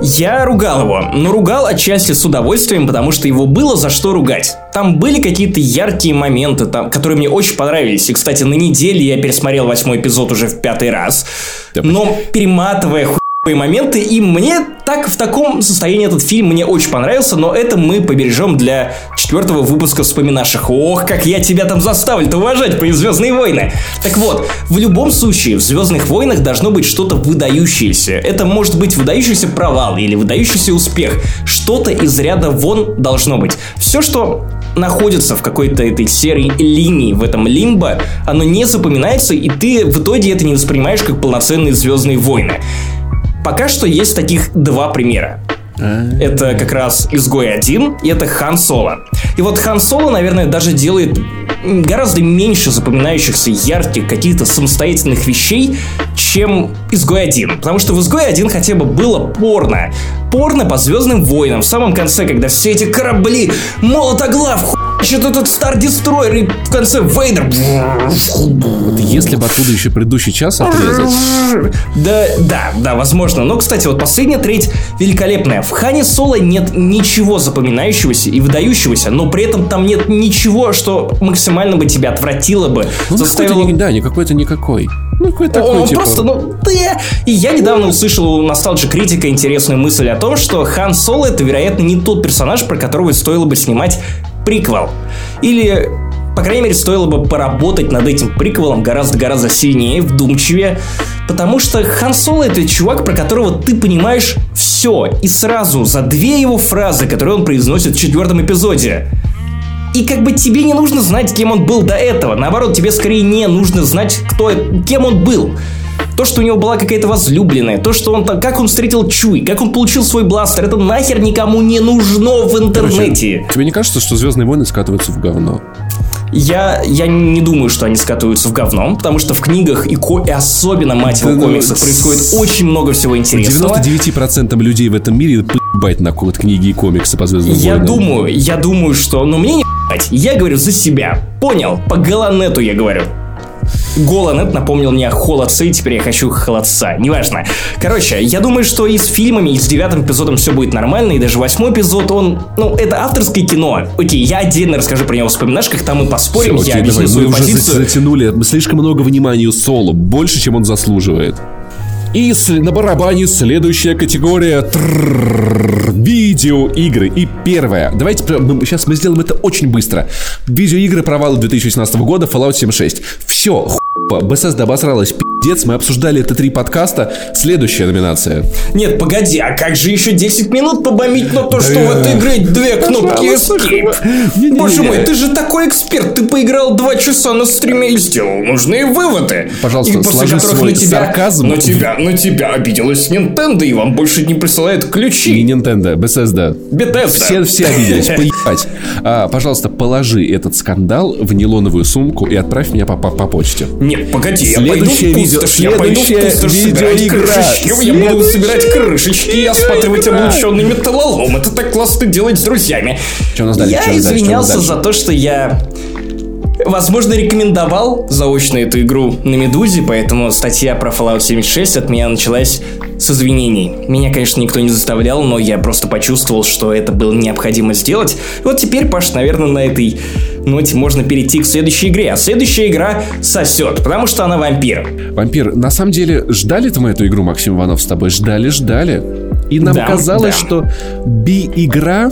Speaker 1: я ругал его, но ругал отчасти с удовольствием, потому что его было за что ругать. Там были какие-то яркие моменты, там, которые мне очень понравились. И, кстати, на неделе я пересмотрел восьмой эпизод уже в пятый раз. Но перематывая хуй моменты, и мне так в таком состоянии этот фильм мне очень понравился, но это мы побережем для четвертого выпуска вспоминашек. Ох, как я тебя там заставлю-то уважать по Звездные войны. Так вот, в любом случае, в Звездных войнах должно быть что-то выдающееся. Это может быть выдающийся провал или выдающийся успех. Что-то из ряда вон должно быть. Все, что находится в какой-то этой серой линии, в этом лимбо, оно не запоминается, и ты в итоге это не воспринимаешь как полноценные Звездные войны. Пока что есть таких два примера. Это как раз Изгой 1, и это Хан Соло. И вот Хан Соло, наверное, даже делает гораздо меньше запоминающихся ярких каких-то самостоятельных вещей, чем Изгой 1. Потому что в Изгой 1 хотя бы было порно. Порно по Звездным войнам. В самом конце, когда все эти корабли, молотоглав, хуячит этот Стар Дестройер, и в конце Вейдер...
Speaker 2: Вот если бы оттуда еще предыдущий час отрезать.
Speaker 1: Да, да, да, возможно. Но, кстати, вот последняя треть великолепная. В Хане Соло нет ничего запоминающегося и выдающегося, но при этом там нет ничего, что максимально бы тебя отвратило бы.
Speaker 2: Ну, заставило... не, да, никакой-то никакой.
Speaker 1: Ну, какой такой, Он типа... просто, ну, да. И я недавно услышал у ностальджи критика интересную мысль о том, что Хан Соло это, вероятно, не тот персонаж, про которого стоило бы снимать приквел. Или по крайней мере, стоило бы поработать над этим приквелом гораздо-гораздо сильнее, вдумчивее, потому что Хан Соло это чувак, про которого ты понимаешь все, и сразу за две его фразы, которые он произносит в четвертом эпизоде. И как бы тебе не нужно знать, кем он был до этого. Наоборот, тебе скорее не нужно знать, кто, кем он был. То, что у него была какая-то возлюбленная, то, что он там, как он встретил Чуй, как он получил свой бластер, это нахер никому не нужно в интернете.
Speaker 2: Короче, тебе не кажется, что Звездные войны скатываются в говно?
Speaker 1: Я, я не думаю, что они скатываются в говно, потому что в книгах и, ко- и особенно, мать его, ну, комиксах происходит очень много всего интересного.
Speaker 2: 99% людей в этом мире поебать на код книги и комиксы по Звездным
Speaker 1: Я войнам. думаю, я думаю, что... Но мне не я говорю за себя. Понял? По Галанету я говорю. Голанет напомнил мне о холодце, и теперь я хочу холодца. Неважно. Короче, я думаю, что и с фильмами, и с девятым эпизодом все будет нормально, и даже восьмой эпизод, он... Ну, это авторское кино. Окей, я отдельно расскажу про него в вспоминашках, там мы поспорим, все, окей, я объясню давай, свою мы позицию.
Speaker 2: уже затянули, мы слишком много внимания Соло, больше, чем он заслуживает. И на барабане следующая категория видеоигры. И первая. Давайте сейчас мы сделаем это очень быстро. Видеоигры провалы 2018 года Fallout 76. Все, Bethesda обосралась, пиздец, мы обсуждали это три подкаста. Следующая номинация.
Speaker 1: Нет, погоди, а как же еще 10 минут побомить на то, что в этой игре две кнопки Escape? Боже мой, ты же такой эксперт, ты поиграл два часа на стриме и сделал нужные выводы.
Speaker 2: Пожалуйста, сложи свой на тебя, сарказм.
Speaker 1: На тебя, на тебя обиделась Nintendo, и вам больше не присылает ключи.
Speaker 2: Не Nintendo, Bethesda.
Speaker 1: Bethesda.
Speaker 2: Все, все обиделись, поебать. А, пожалуйста, положи этот скандал в нейлоновую сумку и отправь меня по, по, по почте.
Speaker 1: Нет, погоди, Следующее я пойду видео, пустошь, я пойду в пустошь собирать крышечки, я буду собирать крышечки и осматривать облученный металлолом. Это так классно делать с друзьями. Что у нас дальше? Я извинялся за то, что я Возможно, рекомендовал заочно эту игру на Медузе, поэтому статья про Fallout 76 от меня началась с извинений. Меня, конечно, никто не заставлял, но я просто почувствовал, что это было необходимо сделать. вот теперь, Паш, наверное, на этой ноте можно перейти к следующей игре. А следующая игра сосет, потому что она вампир.
Speaker 2: Вампир, на самом деле, ждали-то мы эту игру, Максим Иванов, с тобой? Ждали, ждали. И нам да, казалось, да. что би-игра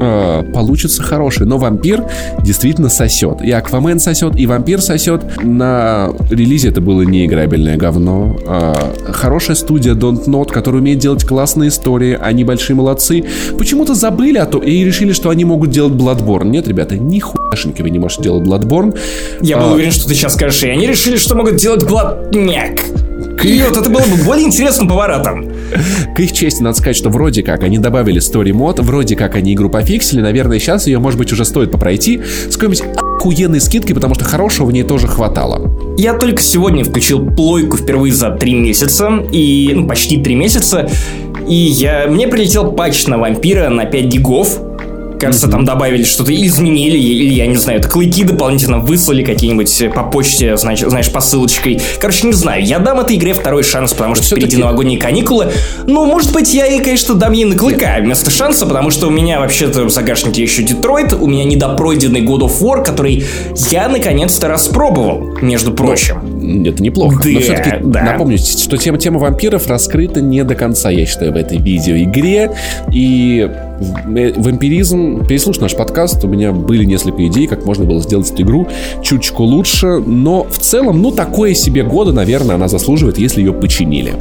Speaker 2: э, получится хороший. Но вампир действительно сосет. И Аквамен сосет, и вампир сосет. На релизе это было неиграбельное говно. Э, хорошая студия Don't Not, которая умеет делать классные истории. Они большие молодцы. Почему-то забыли о том и решили, что они могут делать Bloodborne. Нет, ребята, нихуяшеньки вы не можете делать Bloodborne.
Speaker 1: Я а... был уверен, что ты сейчас скажешь, и они решили, что могут делать Bloodняк. Кьют, это было бы более интересным поворотом.
Speaker 2: К их чести надо сказать, что вроде как они добавили story мод, вроде как они игру пофиксили, наверное, сейчас ее, может быть, уже стоит попройти с какой-нибудь охуенной скидкой, потому что хорошего в ней тоже хватало.
Speaker 1: Я только сегодня включил плойку впервые за три месяца, и, ну, почти три месяца, и я, мне прилетел патч на вампира на 5 гигов, Кажется, mm-hmm. там добавили что-то, изменили, или, я не знаю, это клыки дополнительно выслали какие-нибудь э, по почте, значит, знаешь, посылочкой. Короче, не знаю, я дам этой игре второй шанс, потому что впереди новогодние каникулы. Но, может быть, я и, конечно, дам ей на клыка вместо шанса, потому что у меня вообще-то в загашнике еще Детройт, у меня недопройденный God of War, который я наконец-то распробовал, между прочим.
Speaker 2: Ну, это неплохо. Да, Но все-таки да. напомню, что тема, тема вампиров раскрыта не до конца, я считаю, в этой видеоигре. И вампиризм, переслушай наш подкаст, у меня были несколько идей, как можно было сделать эту игру чуточку лучше, но в целом, ну, такое себе года, наверное, она заслуживает, если ее починили.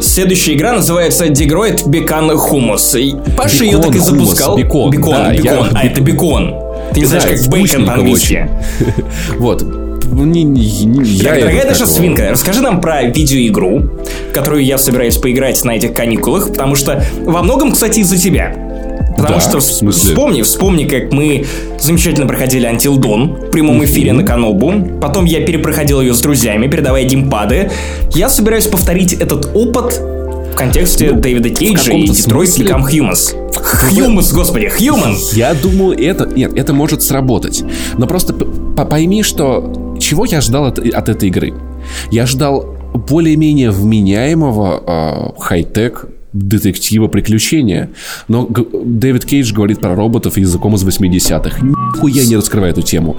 Speaker 1: Следующая игра называется Degroid Бекан Хумус. Паша ее так и запускал.
Speaker 2: Бекон.
Speaker 1: Бекон,
Speaker 2: да,
Speaker 1: бекон. Я... А, это бекон. Ты не знаешь, как бейкон по-английски.
Speaker 2: Вот Не, не, не, я
Speaker 1: Так, дорогая
Speaker 2: его-
Speaker 1: свинка, расскажи нам про видеоигру, которую я собираюсь поиграть на этих каникулах, потому что во многом, кстати, из-за тебя. Потому
Speaker 2: Да,
Speaker 1: что
Speaker 2: в смысле?
Speaker 1: вспомни, вспомни, как мы замечательно проходили Until Dawn в прямом эфире на Канобу. Потом я перепроходил ее с друзьями, передавая геймпады. Я собираюсь повторить этот опыт в контексте Дэвида Кейджа и Detroit Become Humans. Humans, господи, Human!
Speaker 2: Я думаю, это... Нет, это может сработать. Но просто пойми, что... Чего я ждал от, от этой игры? Я ждал более-менее вменяемого э, хай-тек детектива приключения. Но Дэвид Кейдж говорит про роботов языком из 80-х. Нихуя не раскрывая эту тему.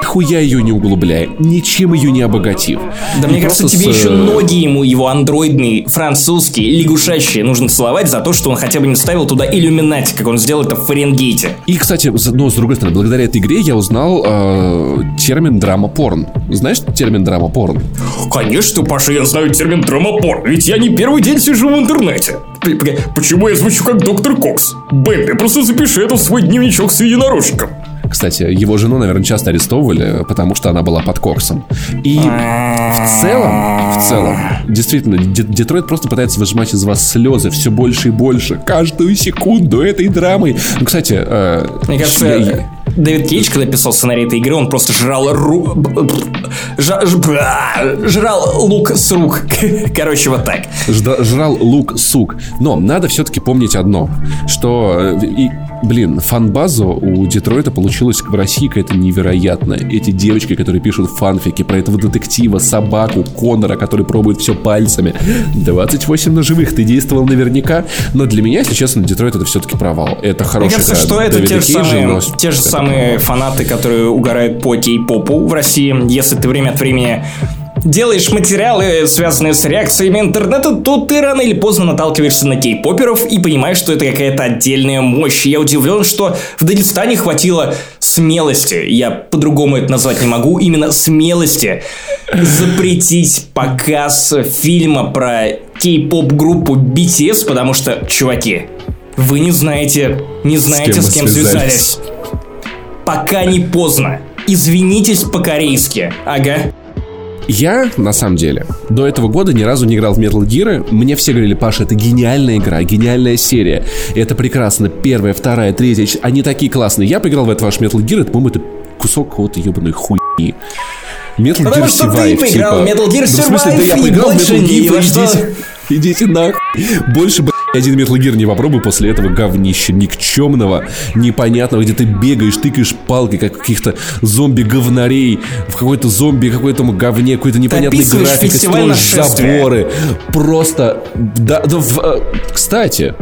Speaker 2: Нихуя ее не углубляя. Ничем ее не обогатив.
Speaker 1: Да
Speaker 2: И
Speaker 1: мне кажется, тебе
Speaker 2: с,
Speaker 1: еще
Speaker 2: э,
Speaker 1: ноги ему, его андроидный, французский, лягушачий нужно целовать за то, что он хотя бы не ставил туда иллюминати, как он сделал это в Фаренгейте.
Speaker 2: И, кстати, но с другой стороны, благодаря этой игре я узнал э, термин драма-порн. Знаешь термин драма-порн?
Speaker 1: Конечно, Паша, я знаю термин драмопор, ведь я не первый день сижу в интернете. Почему я звучу как доктор Кокс? Бен, ты просто запиши это в свой дневничок с единорожником.
Speaker 2: Кстати, его жену, наверное, часто арестовывали, потому что она была под коксом. И в целом, в целом, действительно, Де- Детройт просто пытается выжимать из вас слезы все больше и больше, каждую секунду этой драмы. Ну, кстати, э,
Speaker 1: Мне кажется,
Speaker 2: я- я-
Speaker 1: Дэвид Кейдж, когда писал сценарий этой игры, он просто жрал ру... ж- бра- жрал лук с рук. Короче, вот так.
Speaker 2: жда- жрал лук сук. Но надо все-таки помнить одно, что, э, и, блин, фан-базу у Детройта получилась в России какая-то невероятная. Эти девочки, которые пишут фанфики про этого детектива, собаку, Конора, который пробует все пальцами. 28 ножевых, ты действовал наверняка. Но для меня, если честно, Детройт это все-таки провал. Это
Speaker 1: Мне
Speaker 2: хорошая
Speaker 1: кажется, что это те же самые,
Speaker 2: но
Speaker 1: те же самые
Speaker 2: провал.
Speaker 1: фанаты, которые угорают по кей-попу в России. Если ты время от времени делаешь материалы, связанные с реакциями интернета, то ты рано или поздно наталкиваешься на кей-поперов и понимаешь, что это какая-то отдельная мощь. Я удивлен, что в Дагестане хватило смелости, я по-другому это назвать не могу, именно смелости запретить показ фильма про кей-поп группу BTS, потому что, чуваки, вы не знаете, не знаете,
Speaker 2: вы
Speaker 1: с кем,
Speaker 2: связались?
Speaker 1: связались. Пока не поздно. Извинитесь по-корейски. Ага.
Speaker 2: Я, на самом деле, до этого года ни разу не играл в Metal Gear. Мне все говорили, Паша, это гениальная игра, гениальная серия. Это прекрасно. Первая, вторая, третья. Они такие классные. Я поиграл в этот ваш Metal Gear, это, по-моему, это кусок какого-то ебаной хуйни. Metal
Speaker 1: Потому
Speaker 2: Gear
Speaker 1: что ты
Speaker 2: Survive,
Speaker 1: поиграл в
Speaker 2: типа.
Speaker 1: Metal Gear
Speaker 2: Да в смысле, да я
Speaker 1: Survive
Speaker 2: поиграл в Metal Gear, идите, идите нахуй. Больше, блядь, ни один Metal Gear не попробуй после этого говнища никчемного, непонятного, где ты бегаешь, тыкаешь палкой, как каких-то зомби-говнарей в какой-то зомби, какой-то говне, какой-то непонятный график, строишь заборы. Просто, да, да, в- э, кстати,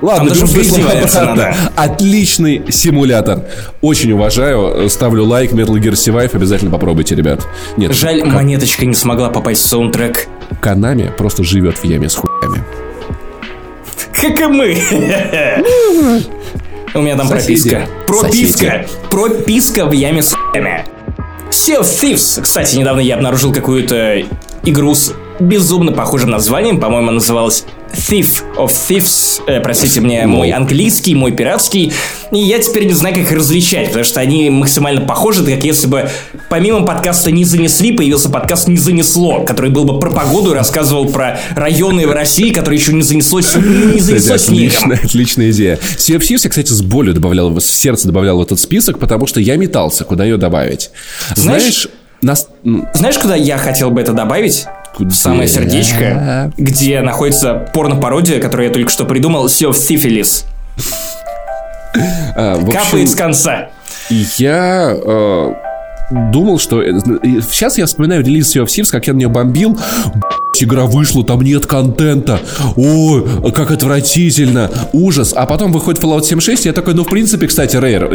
Speaker 2: Ладно,
Speaker 1: Там даже
Speaker 2: обратно.
Speaker 1: надо.
Speaker 2: Отличный симулятор. Очень уважаю. Ставлю лайк. Metal Gear Survive. Обязательно попробуйте, ребят. Нет,
Speaker 1: Жаль,
Speaker 2: Ка-
Speaker 1: монеточка не смогла попасть в саундтрек.
Speaker 2: Канами просто живет в яме с хуями.
Speaker 1: Как и мы. У меня там прописка. Прописка. Прописка в яме с хуями. Sea of Thieves. Кстати, недавно я обнаружил какую-то игру с безумно похожим названием. По-моему, она называлась Thief of Thieves. Э, простите мне, мой английский, мой пиратский. И я теперь не знаю, как их различать, потому что они максимально похожи, как если бы помимо подкаста «Не занесли» появился подкаст «Не занесло», который был бы про погоду и рассказывал про районы в России, которые еще не занесло, с- не занесло
Speaker 2: Кстати,
Speaker 1: снегом.
Speaker 2: отличная, отличная идея. Sea of Thieves я, кстати, с болью добавлял, в сердце добавлял в этот список, потому что я метался, куда ее добавить.
Speaker 1: Знаешь-
Speaker 2: Знаешь, нас...
Speaker 1: Знаешь, куда я хотел бы это добавить?
Speaker 2: Куда?
Speaker 1: В самое сердечко, где находится порно-пародия, которую я только что придумал, Sea of Syphilis.
Speaker 2: а, в общем,
Speaker 1: Капает с конца.
Speaker 2: Я э, думал, что... э, Сейчас я вспоминаю релиз Sea of Thieves, как я на нее бомбил. Игра вышла, там нет контента. Ой, как отвратительно. Ужас. А потом выходит Fallout 76, и я такой, ну, в принципе, кстати, Рейр,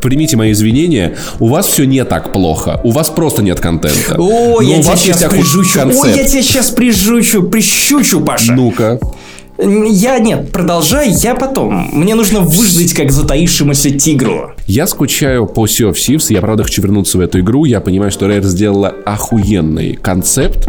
Speaker 2: примите мои извинения, у вас все не так плохо. У вас просто нет контента.
Speaker 1: О,
Speaker 2: Но
Speaker 1: я
Speaker 2: у
Speaker 1: тебя сейчас прижучу. Ой,
Speaker 2: концепт.
Speaker 1: я тебя сейчас прижучу, прищучу, Паша.
Speaker 2: Ну-ка.
Speaker 1: Я нет, продолжай, я потом. Мне нужно выждать, как затаившемуся тигру.
Speaker 2: Я скучаю по Sea of Thieves, я правда хочу вернуться в эту игру, я понимаю, что Rare сделала охуенный концепт.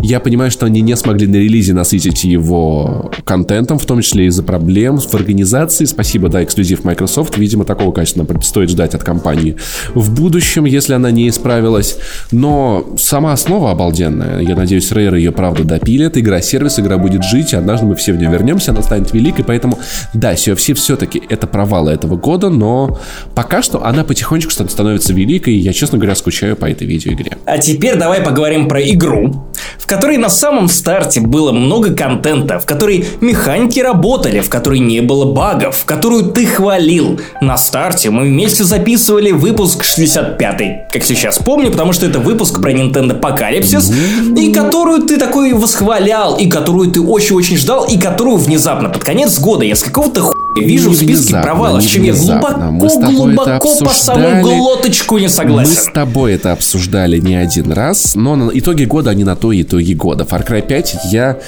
Speaker 2: Я понимаю, что они не смогли на релизе насытить его контентом, в том числе из-за проблем в организации. Спасибо, да, эксклюзив Microsoft. Видимо, такого качества нам стоит ждать от компании в будущем, если она не исправилась. Но сама основа обалденная. Я надеюсь, Rare ее правда допилит. Игра-сервис, игра будет жить. Однажды мы все в нее вернемся, она станет великой. Поэтому, да, CFC все-таки это провалы этого года, но пока что она потихонечку становится великой. И я, честно говоря, скучаю по этой видеоигре.
Speaker 1: А теперь давай поговорим про игру, в которой на самом старте было много контента, в которой механики работали, в которой не было багов, в которую ты хвалил. На старте мы вместе записывали выпуск 65 как сейчас помню, потому что это выпуск про Nintendo Apocalypse, и которую ты такой восхвалял, и которую ты очень-очень ждал, и которую внезапно под конец года я с какого-то хуя вижу в списке провалов, чем я глубоко-глубоко по самую глоточку не согласен.
Speaker 2: Мы с тобой это обсуждали не один раз, но на итоге года, они на то и итоги года. Far Cry 5 я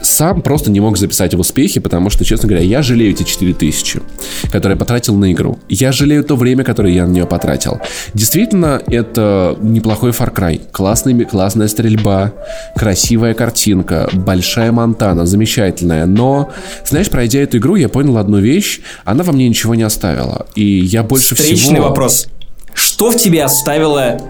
Speaker 2: сам просто не мог записать в успехе, потому что, честно говоря, я жалею эти 4000, которые я потратил на игру. Я жалею то время, которое я на нее потратил. Действительно, это неплохой Far Cry. Классный, классная стрельба, красивая картинка, большая Монтана, замечательная. Но, знаешь, пройдя эту игру, я понял одну вещь. Она во мне ничего не оставила. И я больше
Speaker 1: Встречный
Speaker 2: всего...
Speaker 1: Встречный вопрос. Что в тебе оставило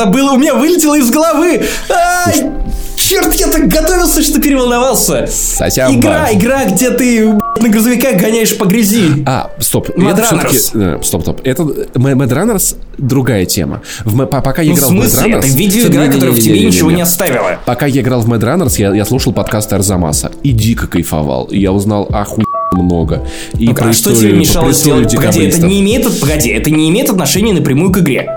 Speaker 1: Забыла, у меня вылетело из головы. Ай, черт, я так готовился, что переволновался.
Speaker 2: Сосямба.
Speaker 1: Игра, игра, где ты на грузовиках гоняешь по грязи.
Speaker 2: А, стоп. Все-таки... Э, стоп, стоп. Это Runners другая тема. В, пока я ну, играл
Speaker 1: в, смысле?
Speaker 2: Runners...
Speaker 1: Это видеоигра, которая в тебе ничего не оставила.
Speaker 2: Пока я играл в Runners, я, я слушал подкаст Арзамаса и дико кайфовал. И я узнал охуенно много. И
Speaker 1: ну, а что тебе мешало сделать? Погоди, это не имеет, погоди, это не имеет отношения напрямую к игре.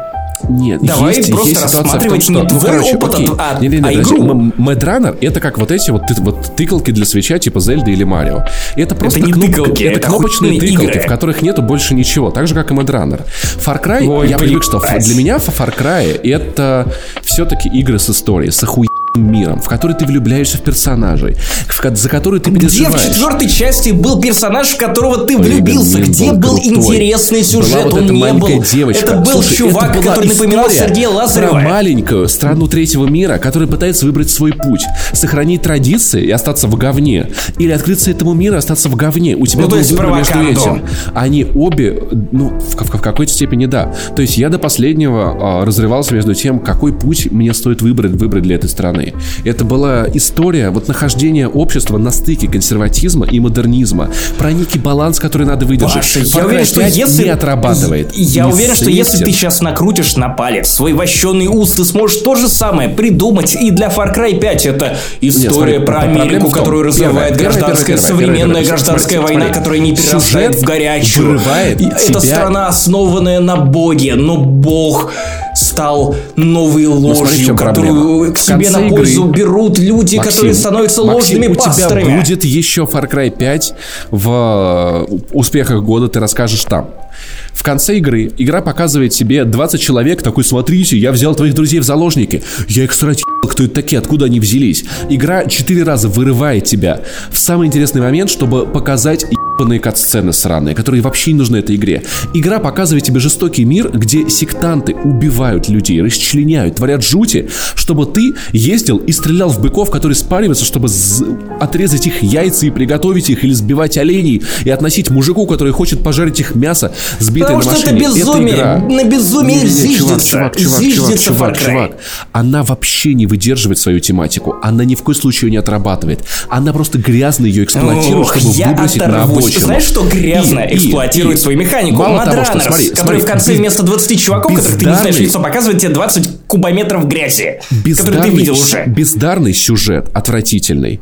Speaker 2: Нет,
Speaker 1: Давай
Speaker 2: есть,
Speaker 1: просто
Speaker 2: есть
Speaker 1: рассматривать
Speaker 2: том,
Speaker 1: что, не
Speaker 2: ну,
Speaker 1: твой
Speaker 2: короче,
Speaker 1: опыт,
Speaker 2: окей.
Speaker 1: а,
Speaker 2: не, не, не,
Speaker 1: а игру.
Speaker 2: Runner это как вот эти вот, вот тыкалки для свеча типа Зельда или Марио. Это просто
Speaker 1: это не
Speaker 2: кноп...
Speaker 1: тыкалки,
Speaker 2: это,
Speaker 1: это
Speaker 2: кнопочные тыкалки,
Speaker 1: игры.
Speaker 2: в которых нету больше ничего. Так же, как и Runner. Far Cry,
Speaker 1: Ой,
Speaker 2: я привык, что для меня Far Cry это все-таки игры с историей, с охуенной миром, в который ты влюбляешься в персонажей, в, за который ты переживаешь.
Speaker 1: Где в четвертой части был персонаж, в которого ты влюбился? Блин, Где был, был интересный сюжет?
Speaker 2: Была
Speaker 1: Он
Speaker 2: вот
Speaker 1: не был.
Speaker 2: Девочка.
Speaker 1: Это был
Speaker 2: Слушай,
Speaker 1: чувак,
Speaker 2: это
Speaker 1: который напоминал Сергея Лазарева.
Speaker 2: Про маленькую страну третьего мира, которая пытается выбрать свой путь, сохранить традиции и остаться в говне, или открыться этому миру и остаться в говне. У тебя
Speaker 1: ну,
Speaker 2: был
Speaker 1: выбор
Speaker 2: между этим. Они обе, ну, в, в, в какой-то степени да. То есть я до последнего а, разрывался между тем, какой путь мне стоит выбрать, выбрать для этой страны. Это было была история вот нахождения общества на стыке консерватизма и модернизма. Про некий баланс, который надо выдержать.
Speaker 1: Паша, я уверен, что если...
Speaker 2: не отрабатывает.
Speaker 1: Я не уверен, что если ты сейчас накрутишь на палец свой вощеный уст, ты сможешь то же самое придумать и для Far Cry 5. Это история Нет, смотри, про Америку, которую развивает первое, гражданская, первое, первое, современная гражданская смотри, война, смотри. которая не перерастает в горячую. Это страна, основанная на Боге, но Бог стал новой ложью, ну, смотри, которую проблема. к себе на пользу игры... берут люди, Максим, которые становятся Максим, ложными
Speaker 2: у
Speaker 1: пасторами.
Speaker 2: тебя будет еще Far Cry 5 в э, успехах года, ты расскажешь там. В конце игры игра показывает себе 20 человек, такой, смотрите, я взял твоих друзей в заложники. Я их срать кто это такие, откуда они взялись. Игра четыре раза вырывает тебя в самый интересный момент, чтобы показать ебаные кат-сцены сраные, которые вообще не нужны этой игре. Игра показывает тебе жестокий мир, где сектанты убивают людей, расчленяют, творят жути, чтобы ты ездил и стрелял в быков, которые спариваются, чтобы отрезать их яйца и приготовить их, или сбивать оленей и относить мужику, который хочет пожарить их мясо, сбитое
Speaker 1: Потому
Speaker 2: на машине.
Speaker 1: Потому что это безумие,
Speaker 2: игра...
Speaker 1: на безумие не, не,
Speaker 2: зиждется. Чувак, чувак, чувак, чувак, чувак. Она вообще не выдерживает свою тематику. Она ни в коем случае ее не отрабатывает. Она просто грязно ее эксплуатирует, Ох, чтобы выбросить на обочину.
Speaker 1: Знаешь, что грязно и, эксплуатирует и, свою механику? Мало того, что, смотри, который смотри, в конце без, вместо 20 чуваков, которых ты не знаешь лицо, показывает тебе 20 кубометров грязи, которые ты видел уже.
Speaker 2: Бездарный сюжет, отвратительный.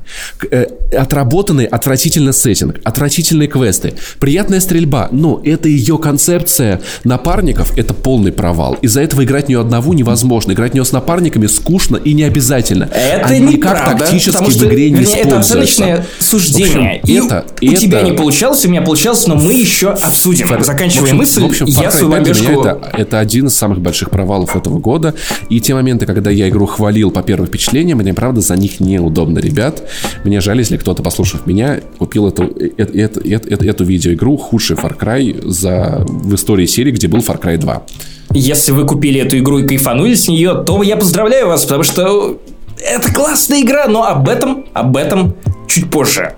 Speaker 2: Э, отработанный отвратительный сеттинг, отвратительные квесты, приятная стрельба, но это ее концепция напарников, это полный провал. Из-за этого играть нее одного невозможно. Играть нее с напарниками скучно и не обязательно.
Speaker 1: Это
Speaker 2: Они
Speaker 1: никак
Speaker 2: тактически
Speaker 1: потому что,
Speaker 2: в игре не
Speaker 1: вернее,
Speaker 2: используются.
Speaker 1: Это оценочное суждение.
Speaker 2: В общем,
Speaker 1: и
Speaker 2: это,
Speaker 1: у
Speaker 2: это,
Speaker 1: тебя не получается получалось, у меня получалось, но мы еще обсудим.
Speaker 2: Фар...
Speaker 1: Заканчивая мысль,
Speaker 2: в общем,
Speaker 1: я
Speaker 2: Far Cry
Speaker 1: свою
Speaker 2: 5 для
Speaker 1: лобешку...
Speaker 2: меня это, это один из самых больших провалов этого года. И те моменты, когда я игру хвалил по первым впечатлениям, мне, правда, за них неудобно, ребят. Мне жаль, если кто-то, послушав меня, купил эту, эту, эту, эту, эту видеоигру худший Far Cry за, в истории серии, где был Far Cry 2.
Speaker 1: Если вы купили эту игру и кайфанули с нее, то я поздравляю вас, потому что это классная игра, но об этом, об этом чуть позже.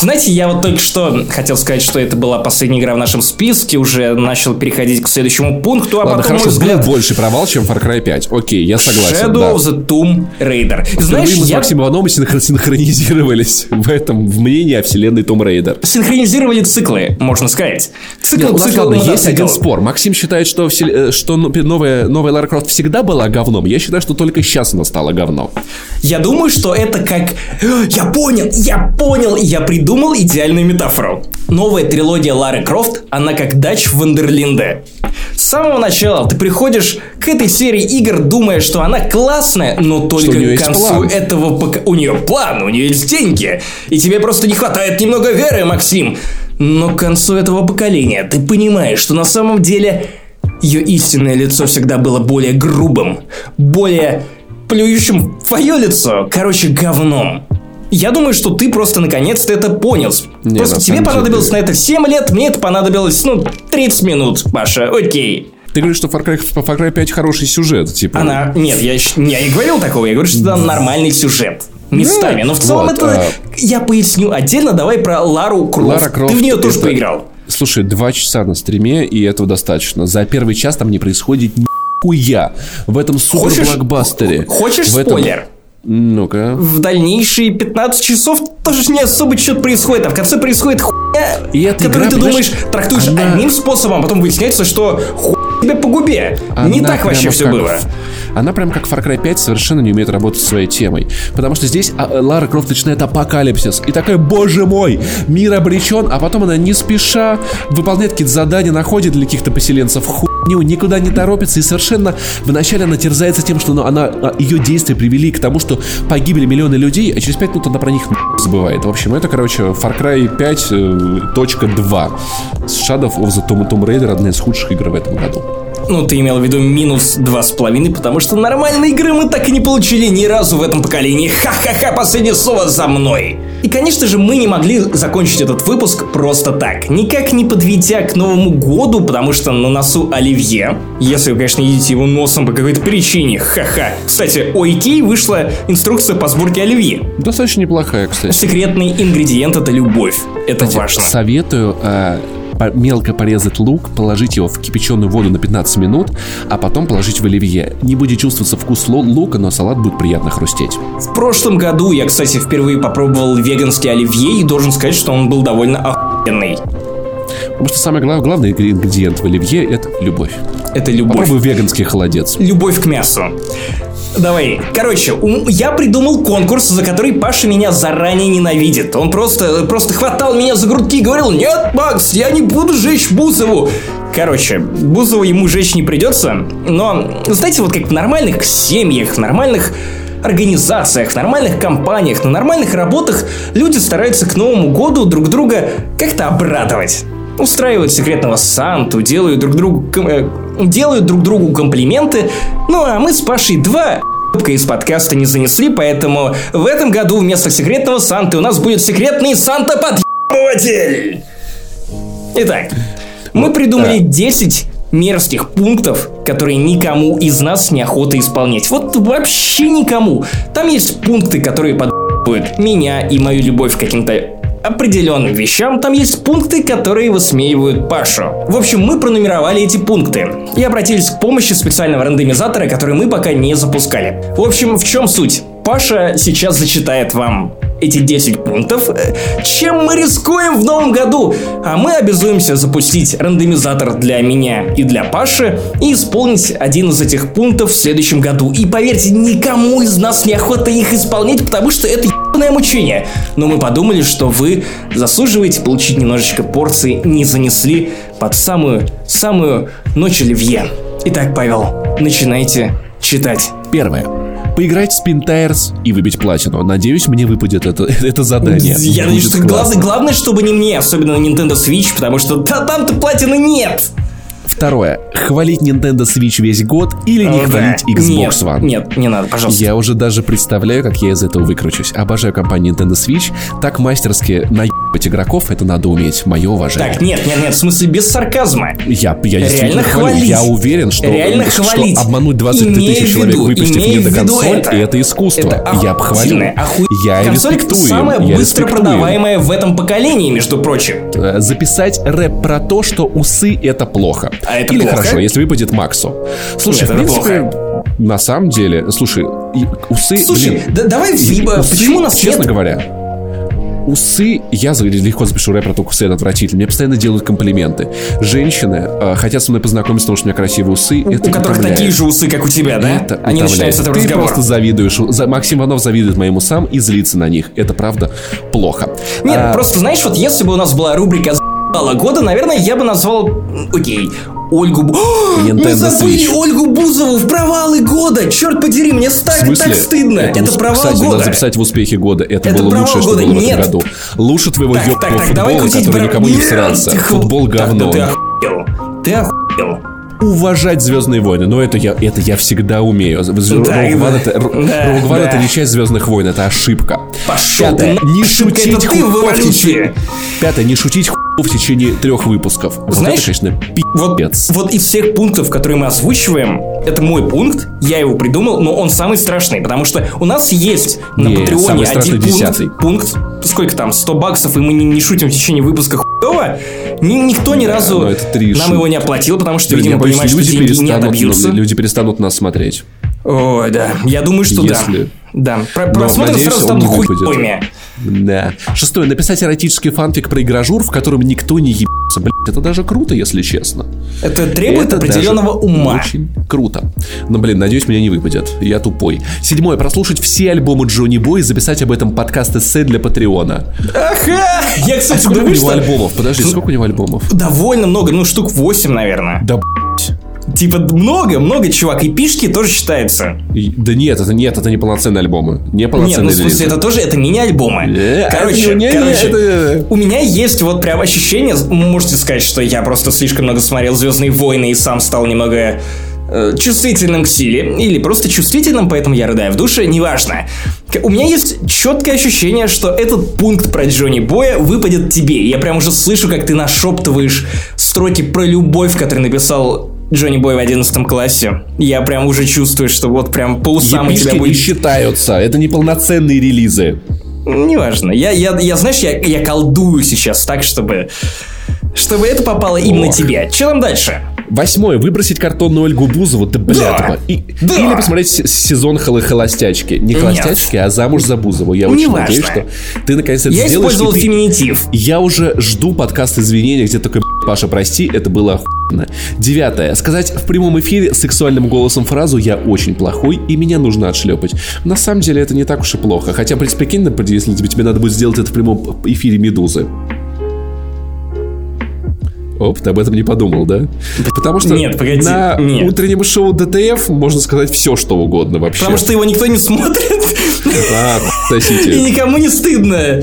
Speaker 1: Знаете, я вот только что хотел сказать, что это была последняя игра в нашем списке, уже начал переходить к следующему пункту, а
Speaker 2: Ладно,
Speaker 1: потом
Speaker 2: хорошо,
Speaker 1: мой взгляд...
Speaker 2: больше провал, чем Far Cry 5. Окей, я согласен.
Speaker 1: Shadow
Speaker 2: да.
Speaker 1: of the Tomb Raider. Знаешь,
Speaker 2: мы с
Speaker 1: я
Speaker 2: Максимом Ивановым синхро- синхронизировались в этом, в мнении о вселенной Tomb Raider.
Speaker 1: синхронизировали циклы, можно сказать. Цикл,
Speaker 2: Нет, ладно,
Speaker 1: цикл,
Speaker 2: ладно, есть
Speaker 1: мотоцикл.
Speaker 2: один спор. Максим считает, что, всел- э, что ну- новая, новая Лара Крофт всегда была говном. Я считаю, что только сейчас она стала говном.
Speaker 1: Я думаю, что это как... Я понял, я понял, я придумал идеальную метафору. Новая трилогия Лары Крофт, она как дач в Вандерлинде. С самого начала ты приходишь к этой серии игр, думая, что она классная, но только к концу этого пока... У нее план, у нее есть деньги. И тебе просто не хватает немного веры, Максим. Но к концу этого поколения ты понимаешь, что на самом деле ее истинное лицо всегда было более грубым, более плюющим в твое лицо, короче, говном. Я думаю, что ты просто наконец-то это понял.
Speaker 2: Не,
Speaker 1: просто тебе понадобилось
Speaker 2: деле-
Speaker 1: на это 7 лет, мне это понадобилось, ну, 30 минут, Паша, окей.
Speaker 2: Ты говоришь, что Far Cry, Far Cry 5 хороший сюжет, типа.
Speaker 1: Она... Нет, я, я не говорил такого, я говорю, что это нормальный сюжет. Местами. Но в целом
Speaker 2: вот,
Speaker 1: это...
Speaker 2: а-
Speaker 1: Я поясню отдельно, давай про Лару Крофт.
Speaker 2: Лара Крофт
Speaker 1: Ты в нее тоже
Speaker 2: это-
Speaker 1: поиграл.
Speaker 2: Слушай, два часа на стриме, и этого достаточно. За первый час там не происходит нихуя. В этом супер-блокбастере.
Speaker 1: Хочешь
Speaker 2: В этом-
Speaker 1: спойлер?
Speaker 2: Ну-ка.
Speaker 1: В дальнейшие 15 часов тоже не особо что-то происходит, а в конце происходит хуйня,
Speaker 2: И
Speaker 1: которую
Speaker 2: игра,
Speaker 1: ты думаешь, трактуешь
Speaker 2: она-
Speaker 1: одним способом, а потом выясняется, что хуй тебе по губе. не
Speaker 2: Она
Speaker 1: так вообще все было.
Speaker 2: Она прям как Far Cry 5 совершенно не умеет работать со своей темой. Потому что здесь а, э, Лара Крофт начинает апокалипсис. И такая, боже мой, мир обречен. А потом она не спеша выполняет какие-то задания, находит для каких-то поселенцев хуйню, никуда не торопится. И совершенно вначале она терзается тем, что ну, она, а, ее действия привели к тому, что погибли миллионы людей, а через 5 минут она про них забывает. В общем, это, короче, Far Cry 5 э, точка 2. Shadow of the Tomb Tomb Raider одна из худших игр в этом году.
Speaker 1: Ну, ты имел в виду минус два с половиной, потому что нормальной игры мы так и не получили ни разу в этом поколении. Ха-ха-ха, последнее слово за мной. И, конечно же, мы не могли закончить этот выпуск просто так. Никак не подведя к Новому году, потому что на носу Оливье. Если вы, конечно, едите его носом по какой-то причине. Ха-ха. Кстати, у Икеи вышла инструкция по сборке Оливье.
Speaker 2: Достаточно неплохая, кстати.
Speaker 1: Секретный ингредиент это любовь. Это важно.
Speaker 2: Советую э, по- мелко порезать лук, положить его в кипяченую воду на 15 минут, а потом положить в оливье. Не будет чувствоваться вкус лу- лука, но салат будет приятно хрустеть.
Speaker 1: В прошлом году я, кстати, впервые попробовал веганский оливье и должен сказать, что он был довольно охуенный.
Speaker 2: Потому что самый глав- главный ингредиент в оливье – это любовь.
Speaker 1: Это любовь.
Speaker 2: Попробуй веганский холодец.
Speaker 1: Любовь к мясу. Давай. Короче, я придумал конкурс, за который Паша меня заранее ненавидит. Он просто, просто хватал меня за грудки и говорил, нет, Макс, я не буду жечь Бузову. Короче, Бузову ему жечь не придется, но, знаете, вот как в нормальных семьях, в нормальных организациях, в нормальных компаниях, на нормальных работах люди стараются к Новому году друг друга как-то обрадовать. Устраивают секретного Санту, делают друг другу, э, делают друг другу комплименты. Ну а мы с Пашей два из подкаста не занесли, поэтому в этом году вместо секретного Санты у нас будет секретный Санта-подъебыватель. Итак, мы придумали 10 мерзких пунктов, которые никому из нас неохота исполнять. Вот вообще никому. Там есть пункты, которые подъебывают меня и мою любовь к каким-то определенным вещам, там есть пункты, которые высмеивают Пашу. В общем, мы пронумеровали эти пункты и обратились к помощи специального рандомизатора, который мы пока не запускали. В общем, в чем суть? Паша сейчас зачитает вам эти 10 пунктов, э, чем мы рискуем в новом году. А мы обязуемся запустить рандомизатор для меня и для Паши и исполнить один из этих пунктов в следующем году. И поверьте, никому из нас неохота их исполнять, потому что это ебаное мучение. Но мы подумали, что вы заслуживаете получить немножечко порции не занесли под самую, самую ночь оливье. Итак, Павел, начинайте читать.
Speaker 2: Первое. Поиграть в Spin Tires и выбить платину. Надеюсь, мне выпадет это, это задание.
Speaker 1: Я надеюсь, что главное, главное, чтобы не мне, особенно на Nintendo Switch, потому что да, там-то платины нет.
Speaker 2: Второе. Хвалить Nintendo Switch весь год или не О, хвалить да. Xbox
Speaker 1: нет,
Speaker 2: One?
Speaker 1: Нет, не надо, пожалуйста.
Speaker 2: Я уже даже представляю, как я из этого выкручусь. Обожаю компанию Nintendo Switch. Так мастерски наебать игроков, это надо уметь. Мое уважение.
Speaker 1: Так, нет, нет, нет, в смысле без сарказма.
Speaker 2: Я, я
Speaker 1: Реально хвалить.
Speaker 2: Я уверен, что,
Speaker 1: Реально что хвалить.
Speaker 2: обмануть 23 тысячи человек, выпустив мне до консоль, это, это искусство. Это
Speaker 1: я бы хвалил. Оху...
Speaker 2: Я консоль респектую.
Speaker 1: самая
Speaker 2: я
Speaker 1: быстро
Speaker 2: респектую.
Speaker 1: продаваемая в этом поколении, между прочим.
Speaker 2: Э, записать рэп про то, что усы это плохо.
Speaker 1: А это
Speaker 2: Или
Speaker 1: плохо?
Speaker 2: хорошо, если выпадет Максу. Слушай,
Speaker 1: Нет,
Speaker 2: в принципе, на самом деле, слушай, усы...
Speaker 1: Слушай,
Speaker 2: блин,
Speaker 1: да, давай
Speaker 2: усы,
Speaker 1: почему у нас
Speaker 2: честно
Speaker 1: нет...
Speaker 2: говоря, усы, я легко запишу рэп про то, усы это отвратительно. Мне постоянно делают комплименты. Женщины э, хотят со мной познакомиться, потому что у меня красивые усы. Это
Speaker 1: у которых
Speaker 2: утомляет.
Speaker 1: такие же усы, как у тебя, да?
Speaker 2: Это
Speaker 1: Они
Speaker 2: утомляет.
Speaker 1: начинают с этого
Speaker 2: Ты просто завидуешь. За- Максим Иванов завидует моим усам и злится на них. Это правда плохо.
Speaker 1: Нет,
Speaker 2: А,
Speaker 1: просто знаешь, вот если бы у нас была рубрика «Заебало года», наверное, я бы назвал, окей, Ольгу... О,
Speaker 2: Nintendo
Speaker 1: Мы забыли
Speaker 2: Switch.
Speaker 1: Ольгу Бузову в провалы года! Черт подери, мне
Speaker 2: В
Speaker 1: так, так стыдно! Это,
Speaker 2: ус-
Speaker 1: провал
Speaker 2: Кстати,
Speaker 1: года!
Speaker 2: надо записать в успехе года. Это,
Speaker 1: Это
Speaker 2: было лучшее, что
Speaker 1: года.
Speaker 2: было в
Speaker 1: Нет.
Speaker 2: этом году. Лучше твоего
Speaker 1: Так,
Speaker 2: ёбаного
Speaker 1: так, так, давай
Speaker 2: футбола, который
Speaker 1: про-
Speaker 2: никому не всрался.
Speaker 1: ху-
Speaker 2: Футбол
Speaker 1: Так,
Speaker 2: говно.
Speaker 1: Да ты охуел! Ты охуел!
Speaker 2: уважать Звездные войны. Но это я, это я всегда умею. Роуг
Speaker 1: Да,
Speaker 2: это,
Speaker 1: Да, да.
Speaker 2: это не часть Звездных войн, это ошибка.
Speaker 1: Пошел
Speaker 2: Пятое.
Speaker 1: ты
Speaker 2: Не
Speaker 1: ошибка,
Speaker 2: шутить
Speaker 1: это ты в
Speaker 2: в течение. Пятое. Не шутить хуйню в течение трех выпусков. Вот
Speaker 1: Знаешь,
Speaker 2: это, конечно,
Speaker 1: Вот,
Speaker 2: пи***ц.
Speaker 1: вот из всех пунктов, которые мы озвучиваем, это мой пункт, я его придумал, но он самый страшный, потому что у нас есть на
Speaker 2: Не,
Speaker 1: Патреоне один пункт, пункт, сколько там, 100 баксов, и мы не, не шутим в течение выпуска хуёво, ни, никто ни
Speaker 2: Да,
Speaker 1: разу нам
Speaker 2: шутки.
Speaker 1: его не оплатил, потому что,
Speaker 2: Блин,
Speaker 1: видимо, что
Speaker 2: люди
Speaker 1: деньги не отобьются.
Speaker 2: ну, люди перестанут нас смотреть.
Speaker 1: Ой, да, я думаю, что
Speaker 2: Если-
Speaker 1: да. Да, Про-
Speaker 2: Но,
Speaker 1: просмотры
Speaker 2: надеюсь,
Speaker 1: сразу станут хуёвыми.
Speaker 2: Да. Шестое. Написать эротический фанфик про игражур, в котором никто не ебется. Блин, это даже круто, если честно.
Speaker 1: Это требует
Speaker 2: Это
Speaker 1: определенного ума.
Speaker 2: Очень круто. Но, блин, надеюсь, меня не выпадет. Я тупой. Седьмое. Прослушать все альбомы Джонни Бой и записать об этом подкаст эссе для Патреона.
Speaker 1: Ага! Я, кстати,
Speaker 2: Сколько у
Speaker 1: думаю,
Speaker 2: него
Speaker 1: что
Speaker 2: альбомов? Подожди, сколько у него альбомов?
Speaker 1: довольно много, ну, штук 8, наверное.
Speaker 2: Да,
Speaker 1: Типа много, много, чувак. И пишки тоже считается.
Speaker 2: И- да нет, это нет, это не полноценные альбомы. Не
Speaker 1: Нет,
Speaker 2: полноценные
Speaker 1: ну в смысле, это тоже, это мини-альбомы.
Speaker 2: Э,
Speaker 1: Короче,
Speaker 2: не-
Speaker 1: короче,
Speaker 2: это-
Speaker 1: у меня есть вот прям ощущение, можете сказать, что я просто слишком много смотрел Звездные войны и сам стал немного э, чувствительным к силе, или просто чувствительным, поэтому я рыдаю в душе, неважно. У меня есть четкое ощущение, что этот пункт про Джонни Боя выпадет тебе. Я прям уже слышу, как ты нашептываешь строки про любовь, которые написал Джонни Бой в 11 классе. Я прям уже чувствую, что вот прям по усам у тебя
Speaker 2: Епишки не
Speaker 1: будет
Speaker 2: считаются. Это не полноценные релизы.
Speaker 1: Неважно. Я, я, я знаешь, я, я колдую сейчас так, чтобы... Чтобы это попало именно
Speaker 2: Ох.
Speaker 1: тебе. Че там дальше?
Speaker 2: Восьмое. Выбросить картонную Ольгу Бузову. Да, бля,
Speaker 1: Да.
Speaker 2: тупо. И-
Speaker 1: Да.
Speaker 2: Или посмотреть сезон холо- холостячки. Не
Speaker 1: Нет.
Speaker 2: холостячки, а замуж за Бузову. Я очень
Speaker 1: Неважно.
Speaker 2: надеюсь, что ты наконец это
Speaker 1: Я
Speaker 2: сделаешь.
Speaker 1: использовал
Speaker 2: и ты-
Speaker 1: феминитив.
Speaker 2: Я уже жду подкаст извинения, где такой «Б***ь, Паша, прости, это было охуенно. Девятое. Сказать в прямом эфире сексуальным голосом фразу «Я очень плохой, и меня нужно отшлепать». На самом деле это не так уж и плохо. Хотя, при прикинь, например, если тебе, тебе надо будет сделать это в прямом эфире «Медузы». Оп, ты об этом не подумал, да? Потому что
Speaker 1: Нет, погоди,
Speaker 2: на
Speaker 1: нет.
Speaker 2: утреннем шоу ДТФ можно сказать все, что угодно вообще.
Speaker 1: Потому что его никто не смотрит.
Speaker 2: А,
Speaker 1: И
Speaker 2: сосите.
Speaker 1: никому не стыдно.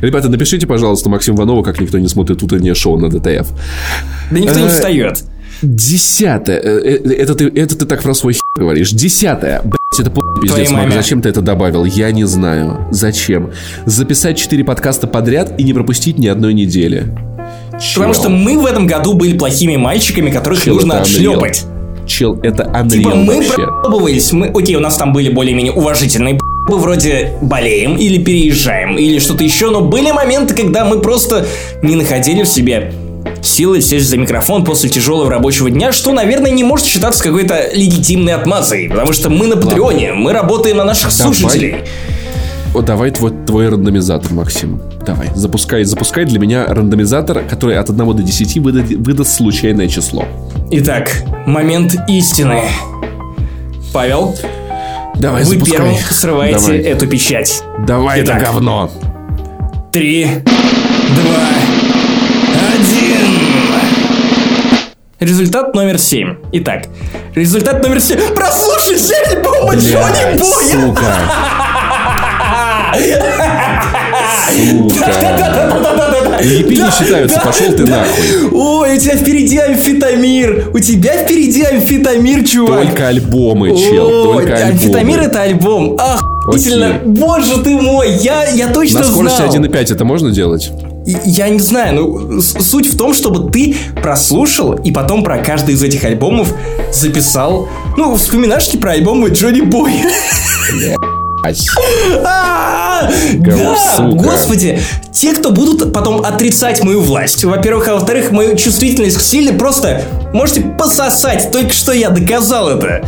Speaker 2: Ребята, напишите, пожалуйста, Максим Иванову, как никто не смотрит утреннее шоу на ДТФ.
Speaker 1: Да никто не
Speaker 2: Э,
Speaker 1: встает.
Speaker 2: Десятое. Э, э, Это ты, это ты так про свой хер говоришь. Десятое. Блять, это полный пиздец, Марк. Зачем ты это добавил? Я не знаю. Зачем? Записать четыре подкаста подряд и не пропустить ни одной недели.
Speaker 1: Потому
Speaker 2: Чел.
Speaker 1: что мы в этом году были плохими мальчиками, которых
Speaker 2: Чел,
Speaker 1: нужно отшлепать.
Speaker 2: Чел, это unreal
Speaker 1: Типа мы
Speaker 2: вообще.
Speaker 1: пробовались, мы, окей, у нас там были более-менее уважительные б***ы, вроде болеем или переезжаем или что-то еще, но были моменты, когда мы просто не находили в себе силы сесть за микрофон после тяжелого рабочего дня, что, наверное, не может считаться какой-то легитимной отмазой, потому что мы на Патреоне, мы работаем на наших
Speaker 2: Давай.
Speaker 1: слушателей.
Speaker 2: О, давай твой, твой рандомизатор, Максим. Давай, запускай, запускай для меня рандомизатор, который от 1 до 10 выдаст, выдаст случайное число.
Speaker 1: Итак, момент истины. Павел,
Speaker 2: Давай,
Speaker 1: вы
Speaker 2: запускай.
Speaker 1: первым срываете
Speaker 2: Давай,
Speaker 1: эту печать.
Speaker 2: Давай это
Speaker 1: Итак.
Speaker 2: говно.
Speaker 1: Три, два, один. Результат номер семь. Итак, результат номер семь. Прослушайте альбом Джонни Боя!
Speaker 2: сука. EP не считаются, пошел ты нахуй.
Speaker 1: Ой, у тебя впереди амфетамир. У тебя впереди амфетамир, чувак.
Speaker 2: Только альбомы, чел, только
Speaker 1: амфетамир
Speaker 2: альбомы.
Speaker 1: это альбом.
Speaker 2: Окей.
Speaker 1: Боже ты мой, я, я точно
Speaker 2: На скорости
Speaker 1: знал.
Speaker 2: 1.5 это можно делать?
Speaker 1: Я не знаю, ну, суть в том, чтобы ты прослушал и потом про каждый из этих альбомов записал, ну, вспоминашки про альбомы Джонни Бой. Да, господи, те, кто будут потом отрицать мою власть, во-первых, а во-вторых, мою чувствительность к силе просто можете пососать, только что я доказал это.